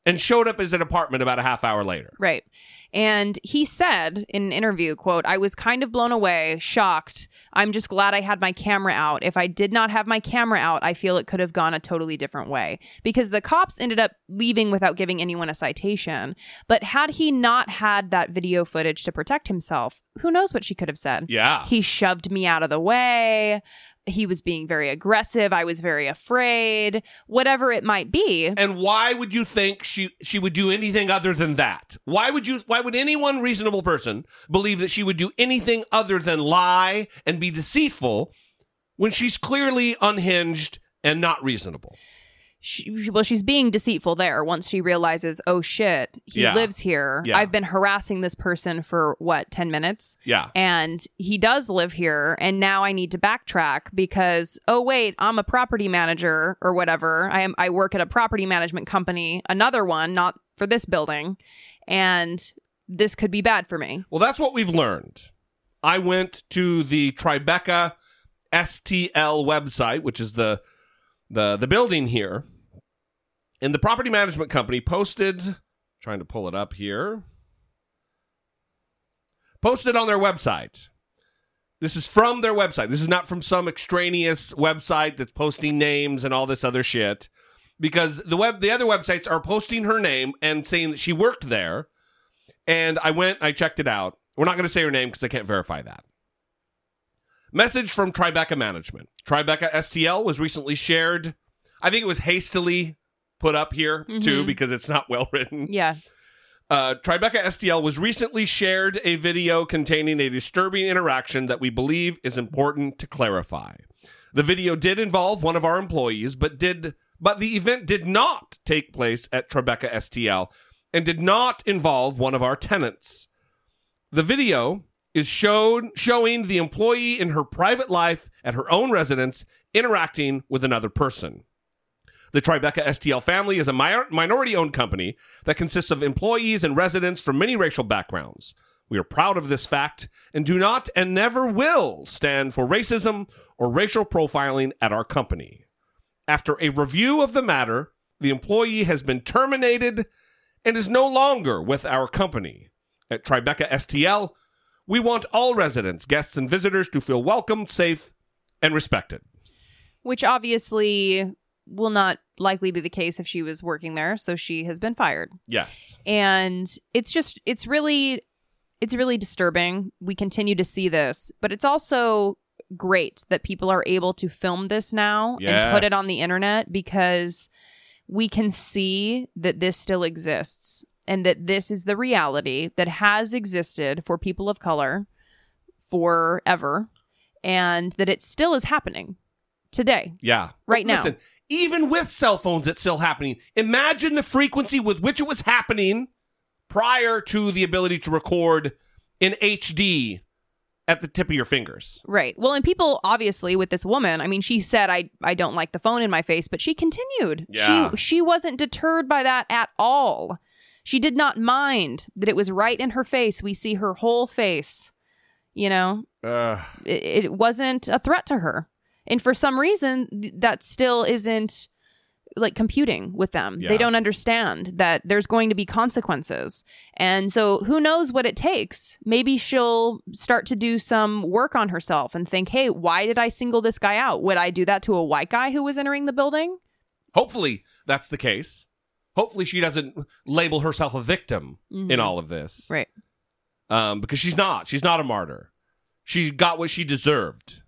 and showed up at his apartment about a half hour later. Right. And he said in an interview, quote, I was kind of blown away, shocked. I'm just glad I had my camera out. If I did not have my camera out, I feel it could have gone a totally different way. Because the cops ended up leaving without giving anyone a citation. But had he not had that video footage to protect himself, who knows what she could have said? Yeah. He shoved me out of the way. He was being very aggressive. I was very afraid. Whatever it might be. And why would you think she she would do anything other than that? Why would you why would any one reasonable person believe that she would do anything other than lie and be deceitful when she's clearly unhinged and not reasonable? She, well, she's being deceitful there once she realizes, oh shit, he Yeah. lives here. Yeah. I've been harassing this person for what, 10 minutes? Yeah. And he does live here. And now I need to backtrack because, oh, wait, I'm a property manager or whatever. I am, I work at a property management company, another one, not for this building. And this could be bad for me. Well, that's what we've learned. I went to the Tribeca STL website, which is the the the building here, And the property management company posted, trying to pull it up here, posted on their website. This is from their website. This is not from some extraneous website that's posting names and all this other shit. Because the web the other websites are posting her name and saying that she worked there. And I went, I checked it out. We're not going to say her name because I can't verify that. Message from Tribeca Management. Tribeca STL was recently shared. I think it was hastily put up here too Mhm. because it's not well written. Yeah. Uh, Tribeca STL was recently shared a video containing a disturbing interaction that we believe is important to clarify. The video did involve one of our employees, but did but the event did not take place at Tribeca STL and did not involve one of our tenants. The video is showed showing the employee in her private life at her own residence interacting with another person. The Tribeca STL family is a mi- minority owned company that consists of employees and residents from many racial backgrounds. We are proud of this fact and do not and never will stand for racism or racial profiling at our company. After a review of the matter, the employee has been terminated and is no longer with our company. At Tribeca STL, we want all residents, guests, and visitors to feel welcomed, safe, and respected. Which obviously will not likely be the case if she was working there. So she has been fired. Yes. and it's just it's really it's really disturbing we continue to see this but it's also great that people are able to film this now and put it on the internet because we can see that this still exists and that this is the reality that has existed for people of color forever and that it still is happening today Yeah. Right now. Listen, even with cell phones, it's still happening. Imagine the frequency with which it was happening prior to the ability to record in HD at the tip of your fingers. Right. Well, and people obviously with this woman, I mean, she said I I don't like the phone in my face, but she continued. Yeah. She she wasn't deterred by that at all. She did not mind that it was right in her face. We see her whole face. You know, Ugh. it, it wasn't a threat to her. And for some reason, th- that still isn't like computing with them. Yeah. They don't understand that there's going to be consequences. And so who knows what it takes? Maybe she'll start to do some work on herself and think, hey, why did I single this guy out? Would I do that to a white guy who was entering the building? Hopefully, that's the case. Hopefully, she doesn't label herself a victim in Mhm. all of this. Right. Um, because she's not. She's not a martyr. She got what she deserved.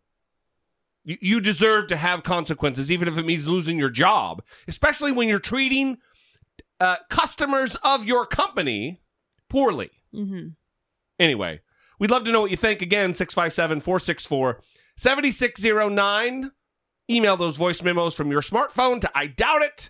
You, you deserve to have consequences, even if it means losing your job, especially when you're treating uh, customers of your company poorly. Mm-hmm. Anyway, we'd love to know what you think. Again, 657 464 7609. Email those voice memos from your smartphone to I doubt it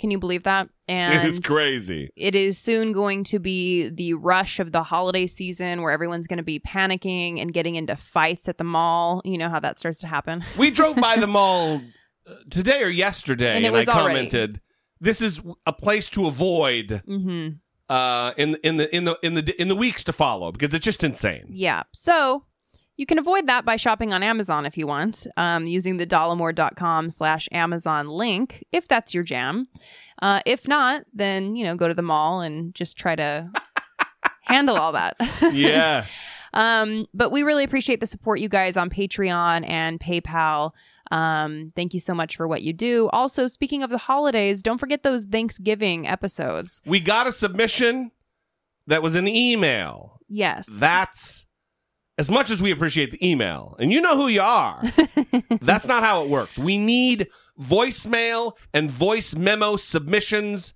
Can you believe that? And it's crazy. It is soon going to be the rush of the holiday season where everyone's going to be panicking and getting into fights at the mall. You know how that starts to happen. We drove by the mall uh, today or yesterday, And and, it was I already- commented, "This is a place to avoid hmm uh, in in the in the in the in the weeks to follow because it's just insane." Yeah. So you can avoid that by shopping on Amazon if you want, um, using the dollemore.com slash Amazon link, if that's your jam. Uh, if not, then, you know, go to the mall and just try to handle all that. yes. Um, but we really appreciate the support you guys on Patreon and PayPal. Um, thank you so much for what you do. Also, speaking of the holidays, don't forget those Thanksgiving episodes. We got a submission that was an email. Yes. That's as much as we appreciate the email, and you know who you are. that's not how it works. We need voicemail and voice memo submissions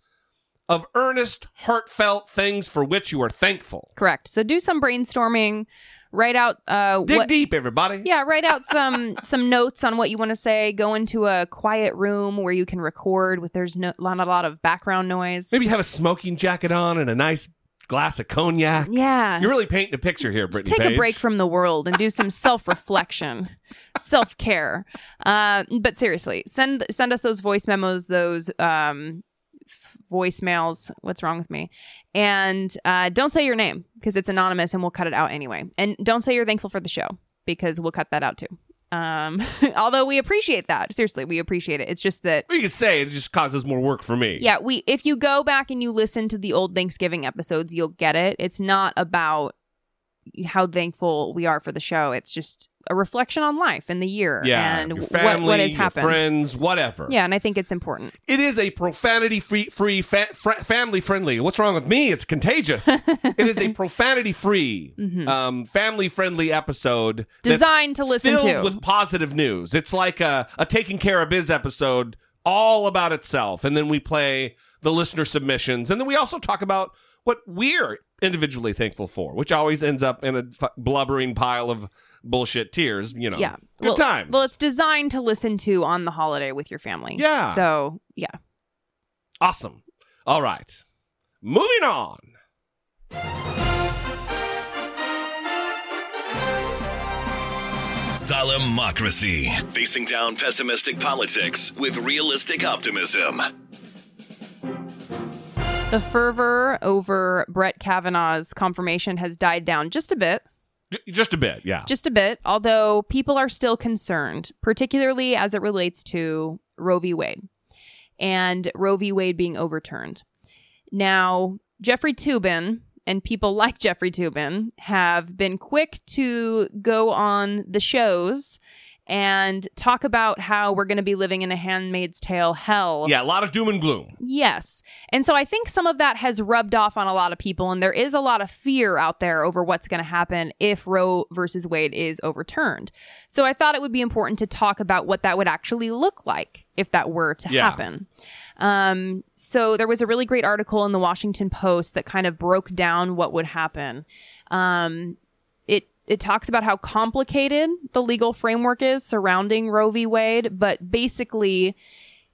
of earnest, heartfelt things for which you are thankful. Correct. So do some brainstorming. Write out uh Dig what deep, everybody. Yeah, write out some some notes on what you want to say. Go into a quiet room where you can record with there's no not a lot of background noise. Maybe have a smoking jacket on and a nice glass of cognac. Yeah. You're really painting a picture here, Just Brittany take a break from the world and do some self-reflection, self-care. Uh, but seriously, send send us those voice memos, those um, voicemails. What's wrong with me? And uh, don't say your name because it's anonymous and we'll cut it out anyway. And don't say you're thankful for the show because we'll cut that out too. Um, although we appreciate that. Seriously, we appreciate it. It's just that you can say it just causes more work for me. yeah, we if you go back and you listen to the old Thanksgiving episodes, you'll get it. It's not about how thankful we are for the show. It's just a reflection on life and the year Yeah, and your what family, what has happened. friends, whatever. Yeah, and I think it's important. It is a profanity free, free fa- fr- family friendly. What's wrong with me? It's contagious. it is a profanity free, um, family friendly episode Mm-hmm. Designed to listen to. with positive news. It's like a, a taking care of biz episode, all about itself, and then we play the listener submissions, and then we also talk about what we're individually thankful for, which always ends up in a blubbering pile of bullshit tears. You know, yeah. good well, times. Well, it's designed to listen to on the holiday with your family. Yeah. So, yeah. Awesome. All right. Moving on. Dollemocracy. Facing down pessimistic politics with realistic optimism. The fervor over Brett Kavanaugh's confirmation has died down just a bit. Just a bit, yeah. Just a bit, although people are still concerned, particularly as it relates to Roe v. Wade and Roe v. Wade being overturned. Now, Jeffrey Toobin and people like Jeffrey Toobin have been quick to go on the shows and talk about how we're going to be living in a handmaid's tale hell. yeah, a lot of doom and gloom. Yes. And so I think some of that has rubbed off on a lot of people, and there is a lot of fear out there over what's going to happen if Roe versus Wade is overturned. So I thought it would be important to talk about what that would actually look like if that were to Yeah. happen. Um, so there was a really great article in the Washington Post that kind of broke down what would happen. Um, it talks about how complicated the legal framework is surrounding Roe v. Wade, but basically,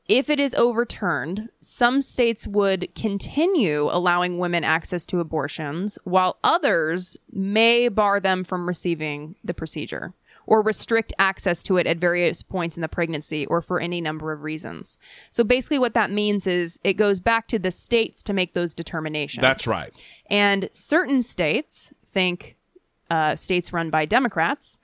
if it is overturned, some states would continue allowing women access to abortions, while others may bar them from receiving the procedure or restrict access to it at various points in the pregnancy or for any number of reasons. So basically, what that means is it goes back to the states to make those determinations. That's right. And certain states think uh, states run by Democrats,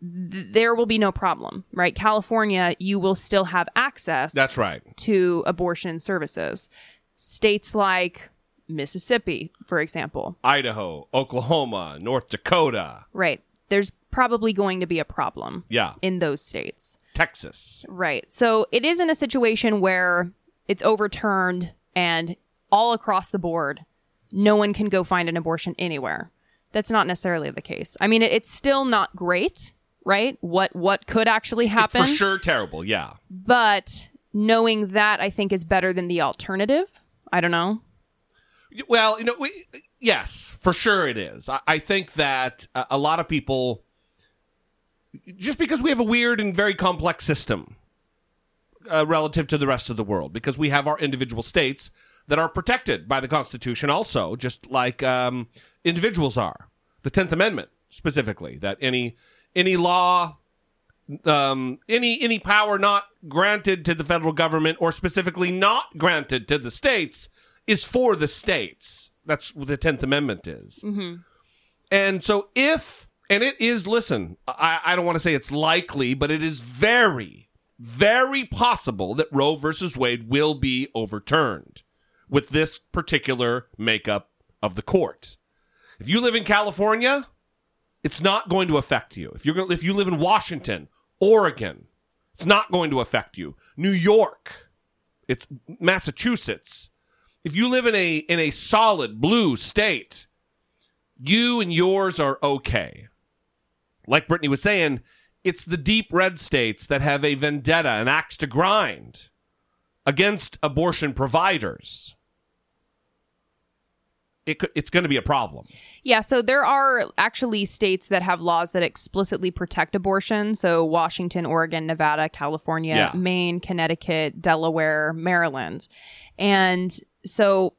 th- there will be no problem, right? California, you will still have access. That's right. To abortion services. States like Mississippi, for example, Idaho, Oklahoma, North Dakota, right? There's probably going to be a problem. Yeah. In those states. Texas. Right. So it is in a situation where it's overturned and all across the board, no one can go find an abortion anywhere. That's not necessarily the case. I mean, it, it's still not great, right? What what could actually happen? For sure, terrible. Yeah. But knowing that, I think is better than the alternative. I don't know. Well, you know, we, yes, for sure it is. I, I think that a, a lot of people, just because we have a weird and very complex system uh, relative to the rest of the world, because we have our individual states that are protected by the Constitution, also, just like um, individuals are. The Tenth Amendment, specifically, that any any law um, any any power not granted to the federal government or specifically not granted to the states is for the states. That's what the Tenth Amendment is. Mm-hmm. And so if and it is listen, I, I don't want to say it's likely, but it is very, very possible that Roe versus Wade will be overturned with this particular makeup of the court. If you live in California, it's not going to affect you. If you're if you live in Washington, Oregon, it's not going to affect you. New York, it's Massachusetts. If you live in a in a solid blue state, you and yours are okay. Like Brittany was saying, it's the deep red states that have a vendetta, an axe to grind against abortion providers. It could, it's going to be a problem. Yeah, so there are actually states that have laws that explicitly protect abortion. So Washington, Oregon, Nevada, California, Yeah. Maine, Connecticut, Delaware, Maryland. And so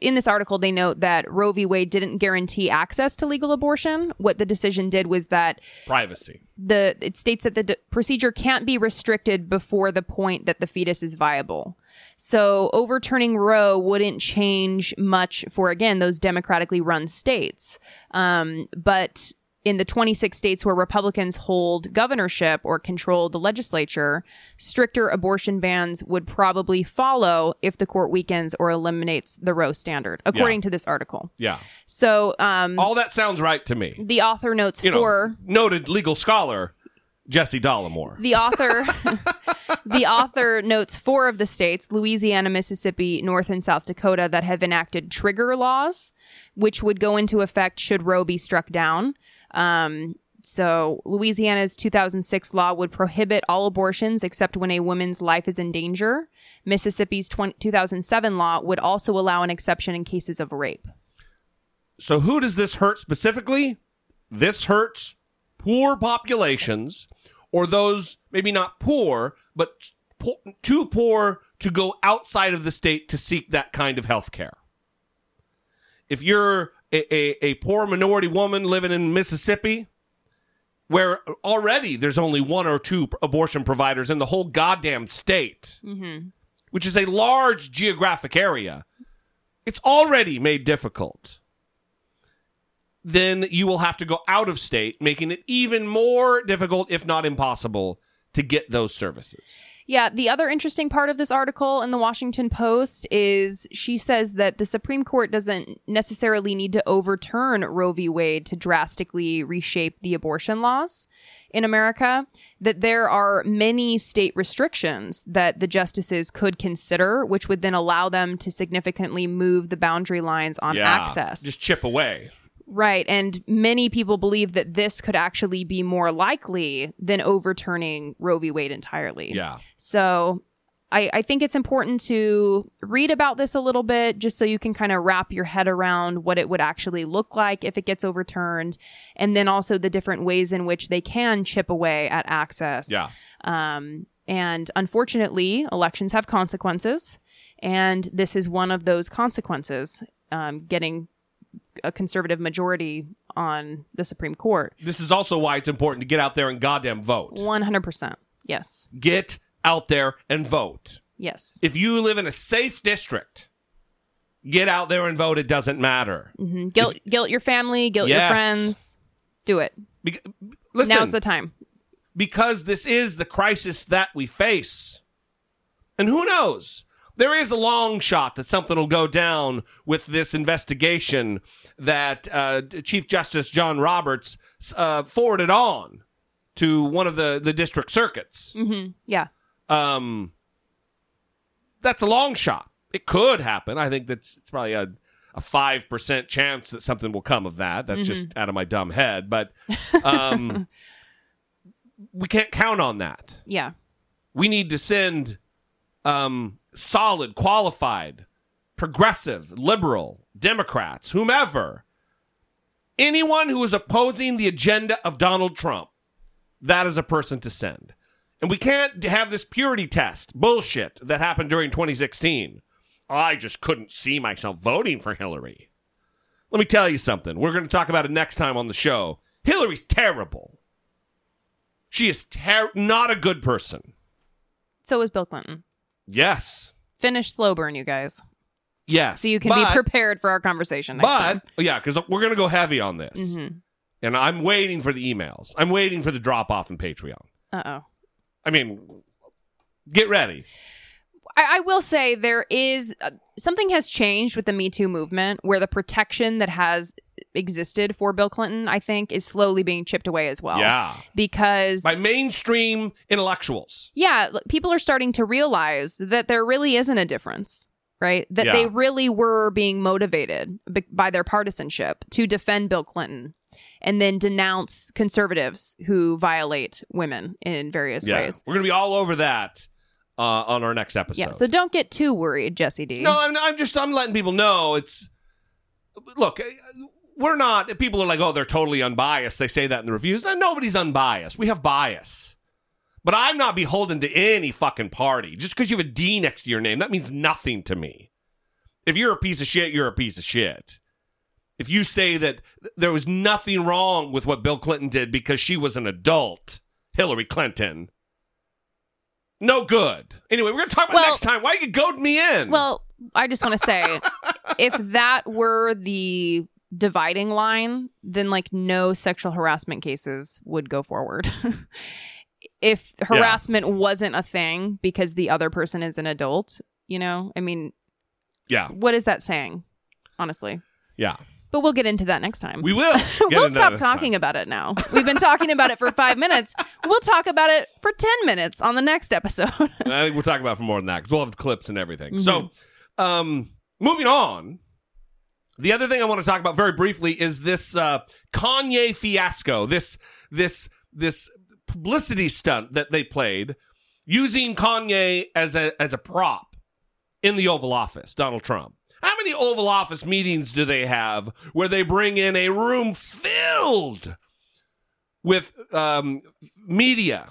in this article, they note that Roe v. Wade didn't guarantee access to legal abortion. What the decision did was that Privacy. the it states that the d- procedure can't be restricted before the point that the fetus is viable. So overturning Roe wouldn't change much for again those democratically run states. Um, but in the 26 states where Republicans hold governorship or control the legislature, stricter abortion bans would probably follow if the court weakens or eliminates the Roe standard, according Yeah. to this article. Yeah. So um, All that sounds right to me. the author notes You know, noted legal scholar Jesse Dollemore. The author the author notes four of the states, Louisiana, Mississippi, North and South Dakota, that have enacted trigger laws, which would go into effect should Roe be struck down. Um, so Louisiana's 2006 law would prohibit all abortions except when a woman's life is in danger. Mississippi's 20, 2007 law would also allow an exception in cases of rape. So who does this hurt specifically? This hurts poor populations or those maybe not poor, but po- too poor to go outside of the state to seek that kind of health care. If you're a, a, a poor minority woman living in Mississippi, where already there's only one or two abortion providers in the whole goddamn state, Mm-hmm. which is a large geographic area, it's already made difficult. Then you will have to go out of state, making it even more difficult, if not impossible, to get those services. Yeah, the other interesting part of this article in the Washington Post is she says that the Supreme Court doesn't necessarily need to overturn Roe v. Wade to drastically reshape the abortion laws in America, that there are many state restrictions that the justices could consider, which would then allow them to significantly move the boundary lines on Yeah, access. Just chip away. Right. And many people believe that this could actually be more likely than overturning Roe v. Wade entirely. Yeah. So I, I think it's important to read about this a little bit just so you can kind of wrap your head around what it would actually look like if it gets overturned. And then also the different ways in which they can chip away at access. Yeah. Um, and unfortunately, elections have consequences. And this is one of those consequences um, getting a conservative majority on the Supreme Court. This is also why it's important to get out there and goddamn vote. 100%. Yes. Get out there and vote. Yes. If you live in a safe district, get out there and vote. It doesn't matter. hmm Guilt, guilt your family, guilt Yes. your friends. Do it. Be- listen, Now's the time. because this is the crisis that we face. And who knows? There is a long shot that something will go down with this investigation that uh, Chief Justice John Roberts uh, forwarded on to one of the, the district circuits. hmm Yeah. Um, that's a long shot. It could happen. I think that's it's probably a a five percent chance that something will come of that. That's just out of my dumb head, but um, we can't count on that. Yeah. We need to send um, solid, qualified, progressive, liberal, Democrats, whomever, anyone who is opposing the agenda of Donald Trump. That is a person to send. And we can't have this purity test bullshit that happened during 2016. I just couldn't see myself voting for Hillary. Let me tell you something. We're going to talk about it next time on the show. Hillary's terrible. She is ter- not a good person. So is Bill Clinton. Yes. Finish slow burn, you guys. Yes. So you can but, be prepared for our conversation next But time. yeah, because we're going to go heavy on this. Mhm. And I'm waiting for the emails. I'm waiting for the drop off in Patreon. Uh oh. I mean, get ready. I, I will say there is uh, something has changed with the Me Too movement where the protection that has existed for Bill Clinton, I think, is slowly being chipped away as well. Yeah. Because By mainstream intellectuals. yeah, people are starting to realize that there really isn't a difference, right? That Yeah. they really were being motivated by their partisanship to defend Bill Clinton and then denounce conservatives who violate women in various Yeah. ways. We're going to be all over that uh, on our next episode. Yeah, so don't get too worried, Jesse D. No, I'm, I'm just I'm letting people know it's look, we're not. People are like, oh, they're totally unbiased. They say that in the reviews. No, nobody's unbiased. We have bias. But I'm not beholden to any fucking party. Just because you have a D next to your name, that means nothing to me. If you're a piece of shit, you're a piece of shit. If you say that there was nothing wrong with what Bill Clinton did because she was an adult, Hillary Clinton, no good. Anyway, we're going to talk about Well- next time. Why you goad me in? Well, I just want to say if that were the dividing line, then like no sexual harassment cases would go forward. if harassment wasn't a thing because the other person is an adult, you know? I mean, yeah, what is that saying? Honestly. yeah. But we'll get into that next time. We will. We'll stop talking about it now. We've been talking about it for five minutes. We'll talk about it for 10 minutes on the next episode. I think we'll talk about it for more than that because we'll have clips and everything. Mhm. So, um, moving on. The other thing I want to talk about very briefly is this uh, Kanye fiasco. This this this publicity stunt that they played using Kanye as a as a prop in the Oval Office. Donald Trump. How many Oval Office meetings do they have where they bring in a room filled with um, media,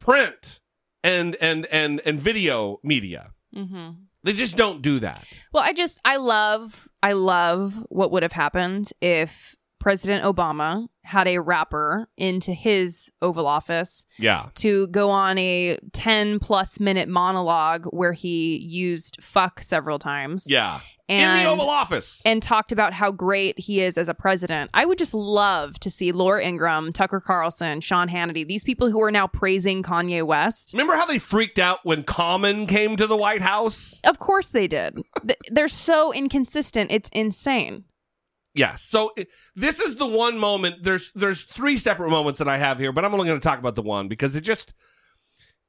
print, and and and and video media? mm-hmm. They just don't do that. Well, I just I love I love what would have happened if President Obama had a rapper into his Oval Office Yeah. to go on a 10 plus minute monologue where he used fuck several times. Yeah. And, in the Oval Office. And talked about how great he is as a president. I would just love to see Laura Ingraham, Tucker Carlson, Sean Hannity, these people who are now praising Kanye West. Remember how they freaked out when Common came to the White House? Of course they did. They're so inconsistent. It's insane. Yes. So this is the one moment. There's there's three separate moments that I have here, but I'm only going to talk about the one because it just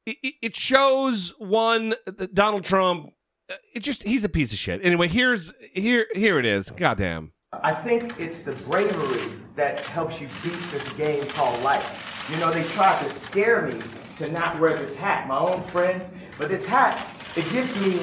it, it- shows one that Donald Trump. uh, It just he's a piece of shit. Anyway, here's here here it is. Goddamn. I think it's the bravery that helps you beat this game called life. You know, they tried to scare me to not wear this hat, my own friends, but this hat, it gives me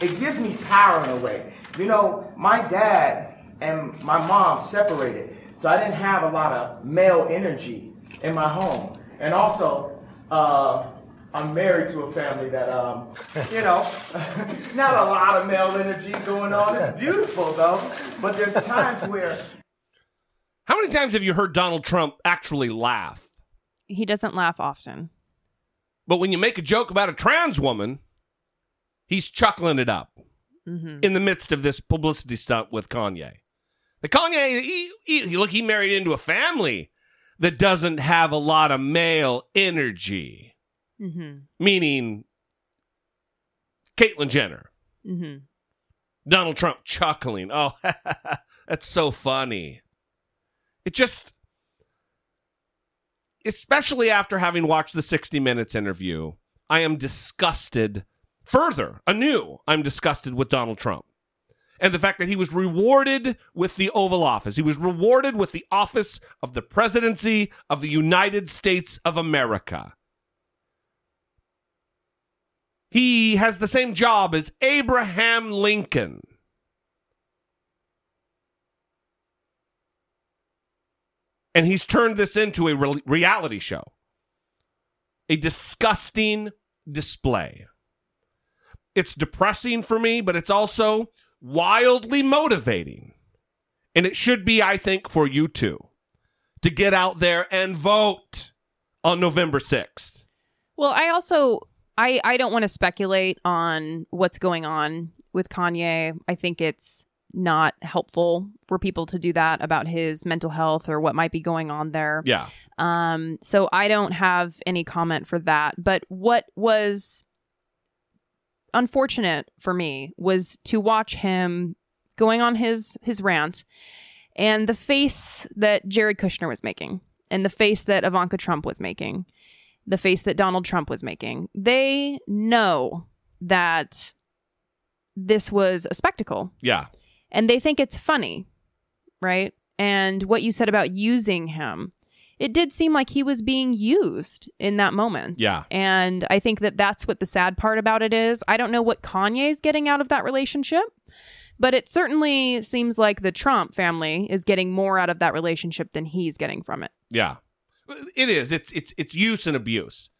it gives me power in a way. You know, my dad and my mom separated, so I didn't have a lot of male energy in my home. And also, uh, I'm married to a family that, um, you know, not a lot of male energy going on. It's beautiful though, but there's times where How many times have you heard Donald Trump actually laugh? He doesn't laugh often. But when you make a joke about a trans woman, he's chuckling it up Mm-hmm. in the midst of this publicity stunt with Kanye. The Kanye, he, he, look, he married into a family that doesn't have a lot of male energy, Mm-hmm. meaning Caitlyn Jenner, Mm-hmm. Donald Trump chuckling. Oh, that's so funny. It just, especially after having watched the 60 Minutes interview, I am disgusted further, anew. I'm disgusted with Donald Trump. And the fact that he was rewarded with the Oval Office. He was rewarded with the office of the presidency of the United States of America. He has the same job as Abraham Lincoln. And he's turned this into a re- reality show. A disgusting display. It's depressing for me, but it's also wildly motivating. And it should be, I think, for you too to get out there and vote on November 6th. Well, I also I I don't want to speculate on what's going on with Kanye. I think it's not helpful for people to do that about his mental health or what might be going on there. Yeah. Um so I don't have any comment for that, but what was unfortunate for me was to watch him going on his his rant and the face that Jared Kushner was making and the face that Ivanka Trump was making the face that Donald Trump was making. They know that this was a spectacle Yeah. and they think it's funny, right? And what you said about using him, it did seem like he was being used in that moment. Yeah. And I think that that's what the sad part about it is. I don't know what Kanye's getting out of that relationship But it certainly seems like the Trump family is getting more out of that relationship than he's getting from it. Yeah. It is. It's it's it's use and abuse.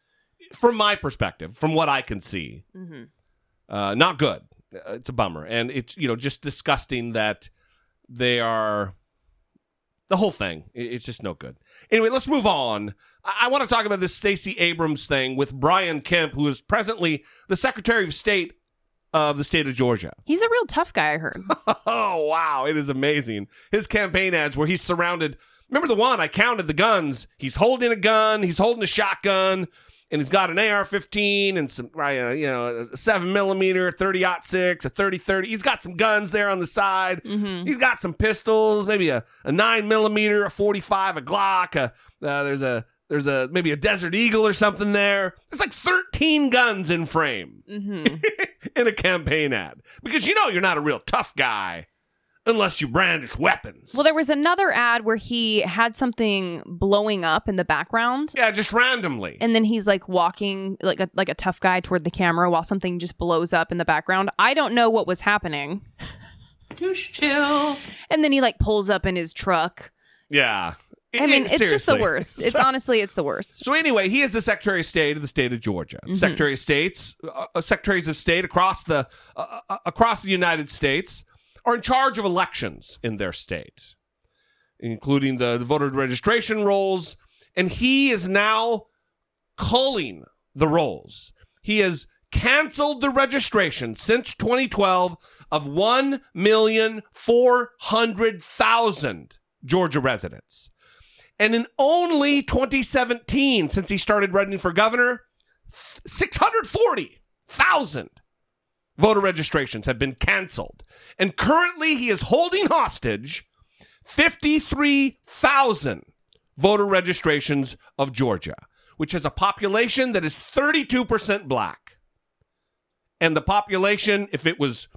From my perspective, from what I can see. Mm-hmm. Uh, not good. Uh, It's a bummer. And it's, you know, just disgusting that they are the whole thing. It's just no good. Anyway, let's move on. I, I want to talk about this Stacey Abrams thing with Brian Kemp, who is presently the Secretary of State of the state of Georgia. He's a real tough guy, I heard. Oh, wow. It is amazing. His campaign ads where he's surrounded. Remember the one? I counted the guns. He's holding a gun, he's holding a shotgun, and he's got an AR 15 and some, right, uh, you know, a 7 millimeter, 30 6, a 30 30. He's got some guns there on the side. He's got some pistols, maybe a, a 9 millimeter, a 45, a Glock. A, uh, there's a. There's a maybe a Desert Eagle or something there. It's like 13 guns in frame Mm-hmm. in a campaign ad because you know you're not a real tough guy unless you brandish weapons. Well, there was another ad where he had something blowing up in the background. Yeah, just randomly. And then he's like walking like a like a tough guy toward the camera while something just blows up in the background. I don't know what was happening. Just chill. And then he like pulls up in his truck. Yeah. I mean, it's just the worst. It's So- honestly, it's the worst. So anyway, he is the Secretary of State of the state of Georgia. Secretary of States, uh, uh, secretaries of state across the uh, uh, across the United States are in charge of elections in their state, including the, the voter registration rolls. And he is now culling the rolls. He has canceled the registration since 2012 of 1,400,000 Georgia residents. And in only 2017, since he started running for governor, 640,000 voter registrations have been canceled. And currently, he is holding hostage 53,000 voter registrations of Georgia, which has a population that is 32% black. And the population, if it was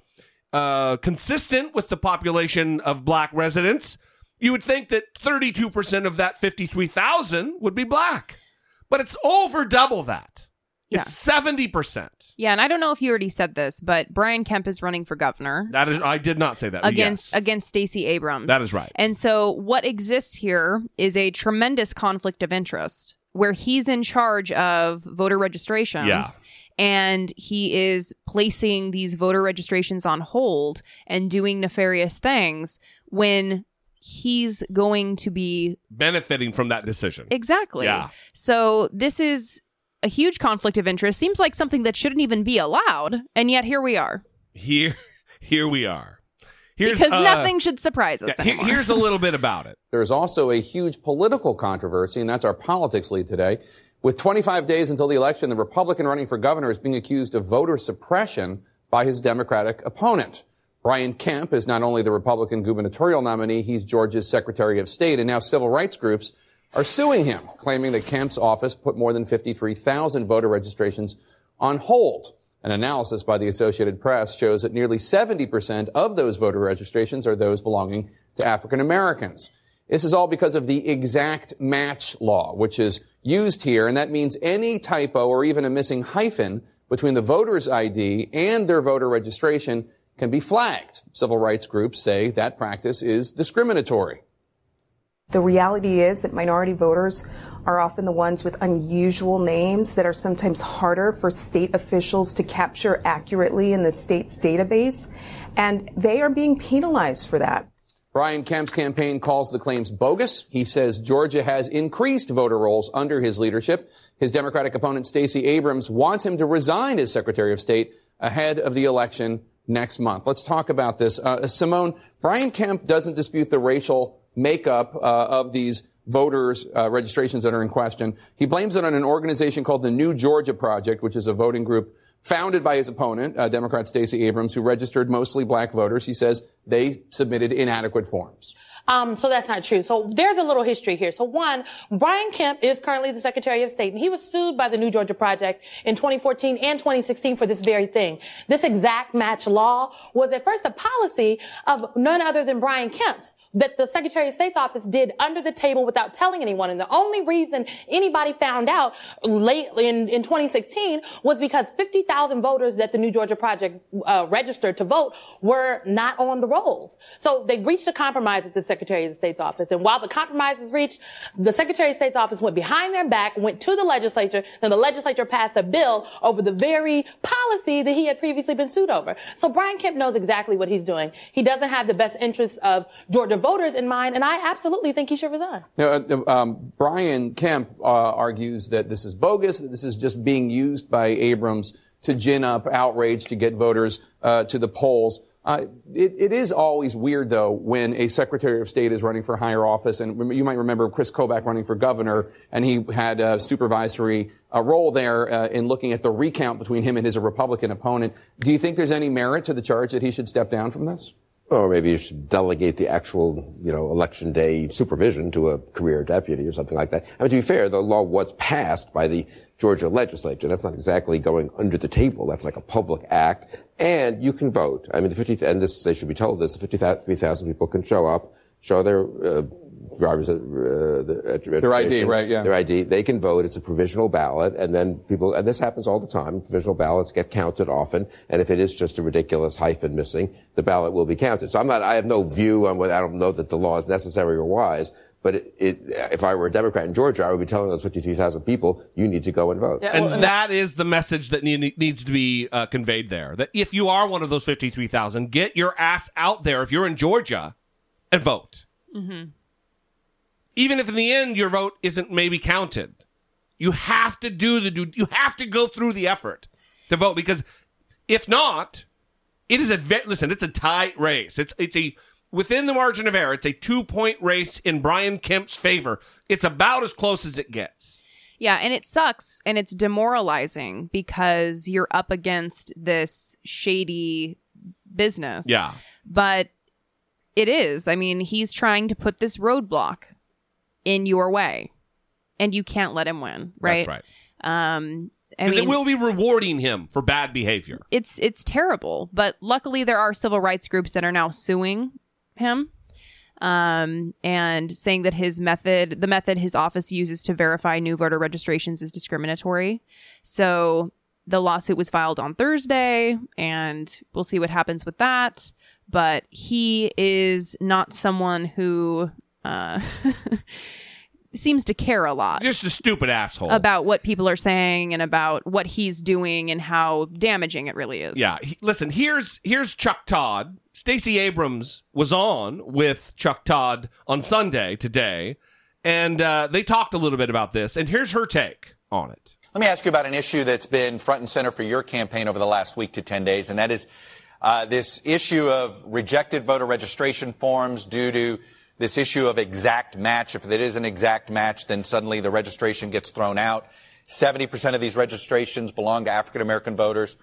uh, consistent with the population of black residents, you would think that 32% of that 53,000 would be black. But it's over double that. It's 70%. Yeah, and I don't know if you already said this, but Brian Kemp is running for governor That is I did not say that. against Yes. against Stacey Abrams. That is right. And so what exists here is a tremendous conflict of interest where he's in charge of voter registrations Yeah. and he is placing these voter registrations on hold and doing nefarious things when he's going to be benefiting from that decision. Exactly. Yeah. So this is a huge conflict of interest. Seems like something that shouldn't even be allowed, and yet here we are. Here here we are. Here's, because uh, nothing should surprise us yeah, anymore. here's a little bit about it. There's also a huge political controversy, and that's our politics lead today. With 25 days until the election, the Republican running for governor is being accused of voter suppression by his Democratic opponent. Brian Kemp is not only the Republican gubernatorial nominee, he's Georgia's Secretary of State, and now civil rights groups are suing him, claiming that Kemp's office put more than 53,000 voter registrations on hold. An analysis by the Associated Press shows that nearly 70% of those voter registrations are those belonging to African Americans. This is all because of the exact match law, which is used here, and that means any typo or even a missing hyphen between the voter's ID and their voter registration can be flagged. Civil rights groups say that practice is discriminatory. The reality is that minority voters are often the ones with unusual names that are sometimes harder for state officials to capture accurately in the state's database, and they are being penalized for that. Brian Kemp's campaign calls the claims bogus. He says Georgia has increased voter rolls under his leadership. His Democratic opponent, Stacey Abrams, wants him to resign as Secretary of State ahead of the election next month. Let's talk about this. Uh, Simone, Brian Kemp doesn't dispute the racial makeup uh, of these voters' uh, registrations that are in question. He blames it on an organization called the New Georgia Project, which is a voting group founded by his opponent, uh, Democrat Stacey Abrams, who registered mostly black voters. He says they submitted inadequate forms. Um, so that's not true. So there's a little history here. So one, Brian Kemp is currently the Secretary of State, and he was sued by the New Georgia Project in 2014 and 2016 for this very thing. This exact match law was at first a policy of none other than Brian Kemp's that the Secretary of State's office did under the table without telling anyone. And the only reason anybody found out late in, in 2016 was because 50,000 voters that the New Georgia Project uh, registered to vote were not on the rolls. So they reached a compromise with the Secretary of State's office. And while the compromise was reached, the Secretary of State's office went behind their back, went to the legislature, and the legislature passed a bill over the very policy that he had previously been sued over. So Brian Kemp knows exactly what he's doing. He doesn't have the best interests of Georgia voters in mind, and I absolutely think he should resign. Uh, um, Brian Kemp uh, argues that this is bogus, that this is just being used by Abrams to gin up outrage to get voters uh, to the polls. Uh, it, it is always weird, though, when a Secretary of State is running for higher office, and you might remember Chris Kobach running for governor, and he had a supervisory uh, role there uh, in looking at the recount between him and his Republican opponent. Do you think there's any merit to the charge that he should step down from this? Or maybe you should delegate the actual, you know, election day supervision to a career deputy or something like that. I mean, to be fair, the law was passed by the Georgia legislature. That's not exactly going under the table. That's like a public act. And you can vote. I mean, the 50, and this, they should be told this, the 53,000 people can show up, show their, uh, driver's uh, the, uh, Their ID, right, yeah. Their ID. They can vote. It's a provisional ballot, and then people, and this happens all the time. Provisional ballots get counted often, and if it is just a ridiculous hyphen missing, the ballot will be counted. So I'm not, I have no view on whether, I don't know that the law is necessary or wise, but it, it, if I were a Democrat in Georgia, I would be telling those 53,000 people, you need to go and vote. and that is the message that need, needs to be uh, conveyed there. That if you are one of those 53,000, get your ass out there if you're in Georgia and vote. Mm-hmm. Even if in the end your vote isn't maybe counted. You have to do the do you have to go through the effort to vote because if not, it is a listen, it's a tight race. It's it's a within the margin of error, it's a two-point race in Brian Kemp's favor. It's about as close as it gets. Yeah, and it sucks and it's demoralizing because you're up against this shady business. Yeah. But it is. I mean, he's trying to put this roadblock in your way and you can't let him win, right? That's right. Um Because it will be rewarding him for bad behavior. it's it's terrible, but luckily there are civil rights groups that are now suing him um and saying that his method the method his office uses to verify new voter registrations is discriminatory. So the lawsuit was filed on Thursday and we'll see what happens with that, but he is not someone who uh seems to care a lot Just a stupid asshole. about what people are saying and about what he's doing and how damaging it really is. Yeah, he- listen, here's here's Chuck Todd. Stacey Abrams was on with Chuck Todd on Sunday today, and uh, they talked a little bit about this. And here's her take on it. Let me ask you about an issue that's been front and center for your campaign over the last week to 10 days, and that is uh, this issue of rejected voter registration forms due to this issue of exact match. If it is an exact match, then suddenly the registration gets thrown out. 70% of these registrations belong to African American voters.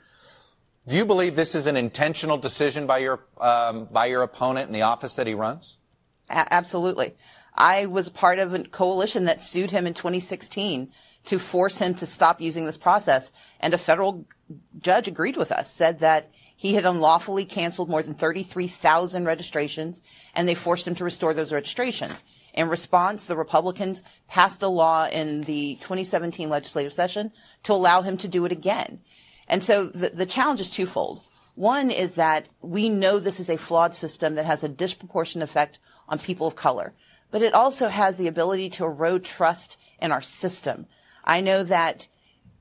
Do you believe this is an intentional decision by your, um, by your opponent in the office that he runs? A- absolutely. I was part of a coalition that sued him in 2016 to force him to stop using this process. And a federal judge agreed with us, said that he had unlawfully canceled more than 33,000 registrations, and they forced him to restore those registrations. In response, the Republicans passed a law in the 2017 legislative session to allow him to do it again. And so the, the challenge is twofold. One is that we know this is a flawed system that has a disproportionate effect on people of color, but it also has the ability to erode trust in our system. I know that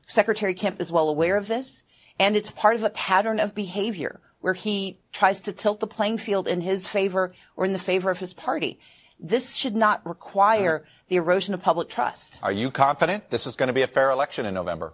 Secretary Kemp is well aware of this, and it's part of a pattern of behavior where he tries to tilt the playing field in his favor or in the favor of his party. This should not require the erosion of public trust. Are you confident this is going to be a fair election in November?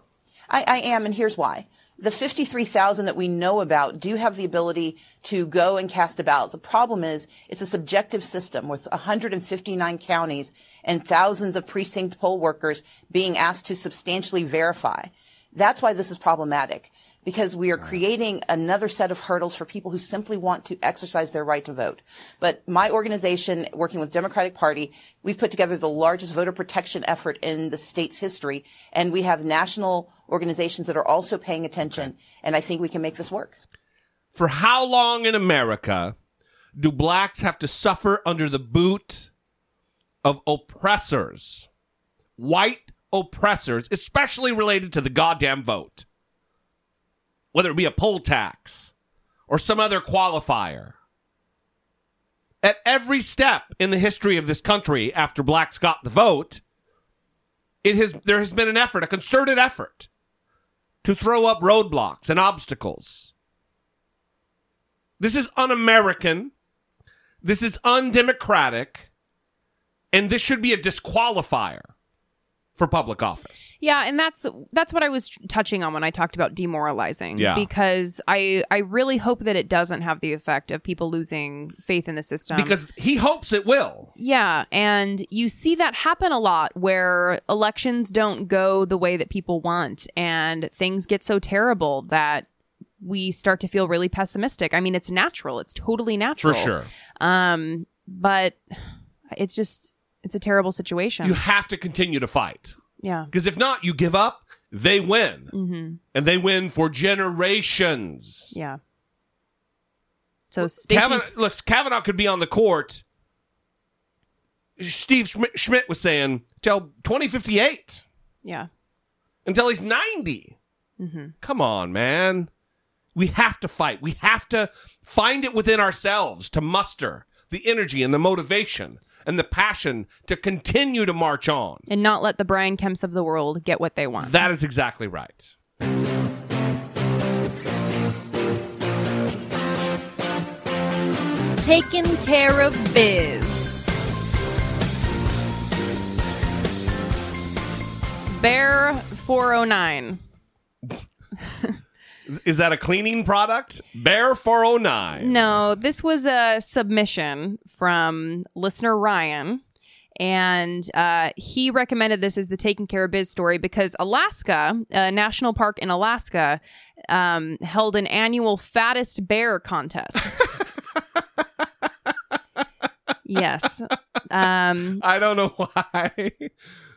I, I am, and here's why. The 53,000 that we know about do have the ability to go and cast a ballot. The problem is it's a subjective system with 159 counties and thousands of precinct poll workers being asked to substantially verify. That's why this is problematic because we are creating another set of hurdles for people who simply want to exercise their right to vote. But my organization, working with Democratic Party, we've put together the largest voter protection effort in the state's history, and we have national organizations that are also paying attention, and I think we can make this work. For how long in America do blacks have to suffer under the boot of oppressors, white oppressors, especially related to the goddamn vote, whether it be a poll tax or some other qualifier. At every step in the history of this country after blacks got the vote, it has there has been an effort, a concerted effort to throw up roadblocks and obstacles. This is un-American. This is undemocratic. And this should be a disqualifier for public office. Yeah, and that's that's what I was touching on when I talked about demoralizing. Yeah. Because I I really hope that it doesn't have the effect of people losing faith in the system. Because he hopes it will. Yeah, and you see that happen a lot where elections don't go the way that people want and things get so terrible that we start to feel really pessimistic. I mean, it's natural. It's totally natural. For sure. Um, but it's just it's a terrible situation. You have to continue to fight. yeah. Because if not, you give up, they win. Mm-hmm. And they win for generations. Yeah. So Stacey Kavanaugh, look, Kavanaugh could be on the court. Steve Schmidt, Schmidt was saying till 2058, Yeah. until he's 90. Mm-hmm. Come on, man. We have to fight. We have to find it within ourselves to muster the energy and the motivation and the passion to continue to march on. And not let the Brian Kemps of the world get what they want. That is exactly right. Taking care of biz. Bear 409. Is that a cleaning product? Bear 409. No, this was a submission from listener Ryan. And uh, he recommended this as the Taking Care of Biz story because Alaska, a national park in Alaska, um, held an annual fattest bear contest. yes. Um, I don't know why.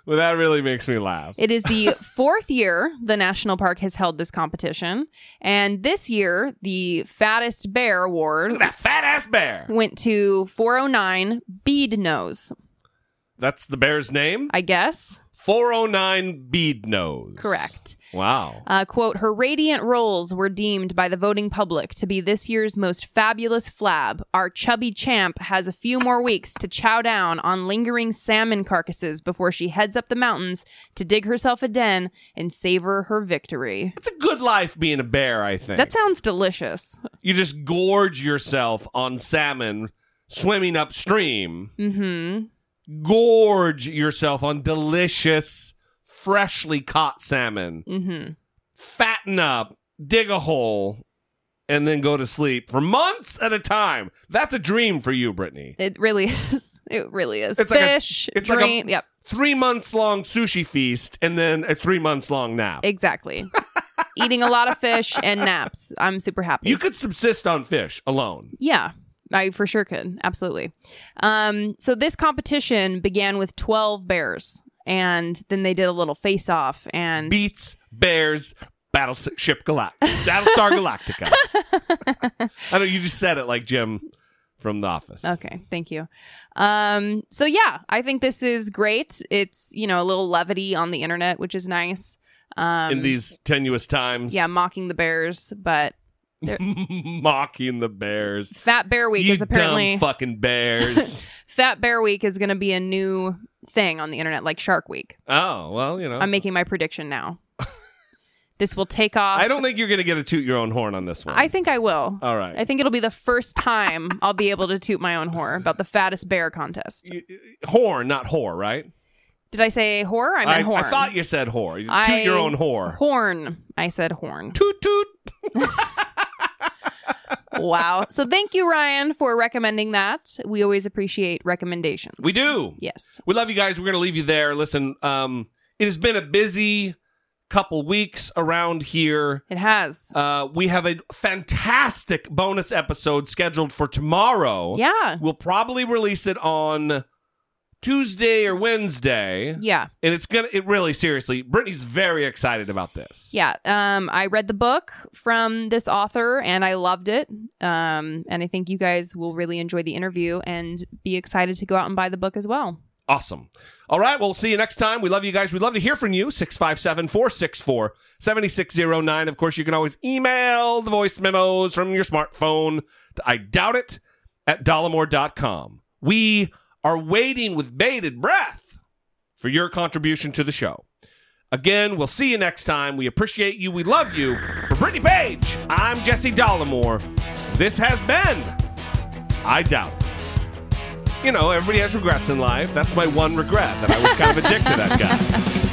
Well, that really makes me laugh. It is the fourth year the national park has held this competition, and this year the fattest bear award that fat ass bear went to 409 Beadnose. That's the bear's name? I guess. 409 Beadnose. Correct. Wow. Uh, quote, her radiant rolls were deemed by the voting public to be this year's most fabulous flab. Our chubby champ has a few more weeks to chow down on lingering salmon carcasses before she heads up the mountains to dig herself a den and savor her victory. It's a good life being a bear, I think. That sounds delicious. you just gorge yourself on salmon swimming upstream. Mm-hmm. Gorge yourself on delicious, freshly caught salmon. Mm-hmm. Fatten up, dig a hole, and then go to sleep for months at a time. That's a dream for you, Brittany. It really is. It really is. It's like a- Fish, it's like a- yep. Three months long sushi feast and then a three months long nap. Exactly. Eating a lot of fish and naps. I'm super happy. You could subsist on fish alone. Yeah, I for sure could. Absolutely. Um, so this competition began with 12 bears, and then they did a little face off. And Beats, Bears, Battleship Galact, Battlestar Galactica. I know you just said it like Jim from The Office. Okay, thank you. Um, so yeah, I think this is great. It's you know a little levity on the internet, which is nice. Um, In these tenuous times. yeah, mocking the bears, but Mocking the Bears. Fat Bear Week you is apparently dumb fucking bears. Fat Bear Week is going to be a new thing on the internet, like Shark Week. oh well, you know. I'm making my prediction now. this will take off. I don't think you're gonna get a toot your own horn on this one. I think I will. All right. I think it'll be the first time I'll be able to toot my own horn about the fattest bear contest. horn, not whore, right? Did I say whore? I meant I, horn. I thought you said whore. You I- toot your own whore. Horn. I said horn. Toot toot. Wow. So thank you, Ryan, for recommending that. We always appreciate recommendations. We do. Yes. We love you guys. We're going to leave you there. Listen, um, it has been a busy couple weeks around here. It has. Uh, we have a fantastic bonus episode scheduled for tomorrow. Yeah. We'll probably release it on Tuesday or Wednesday. Yeah. And it's gonna it really seriously, Brittany's very excited about this. Yeah. Um, I read the book from this author and I loved it. Um, and I think you guys will really enjoy the interview and be excited to go out and buy the book as well. Awesome. All right, we'll see you next time. We love you guys. We'd love to hear from you. 657 464 7609. Of course, you can always email the voice memos from your smartphone to I doubt it at dollemore.com. We are waiting with bated breath for your contribution to the show. Again, we'll see you next time. We appreciate you. We love you. Page, I'm Jesse Dollemore. This has been I Doubt You know, everybody has regrets in life. That's my one regret that I was kind of a dick to that guy.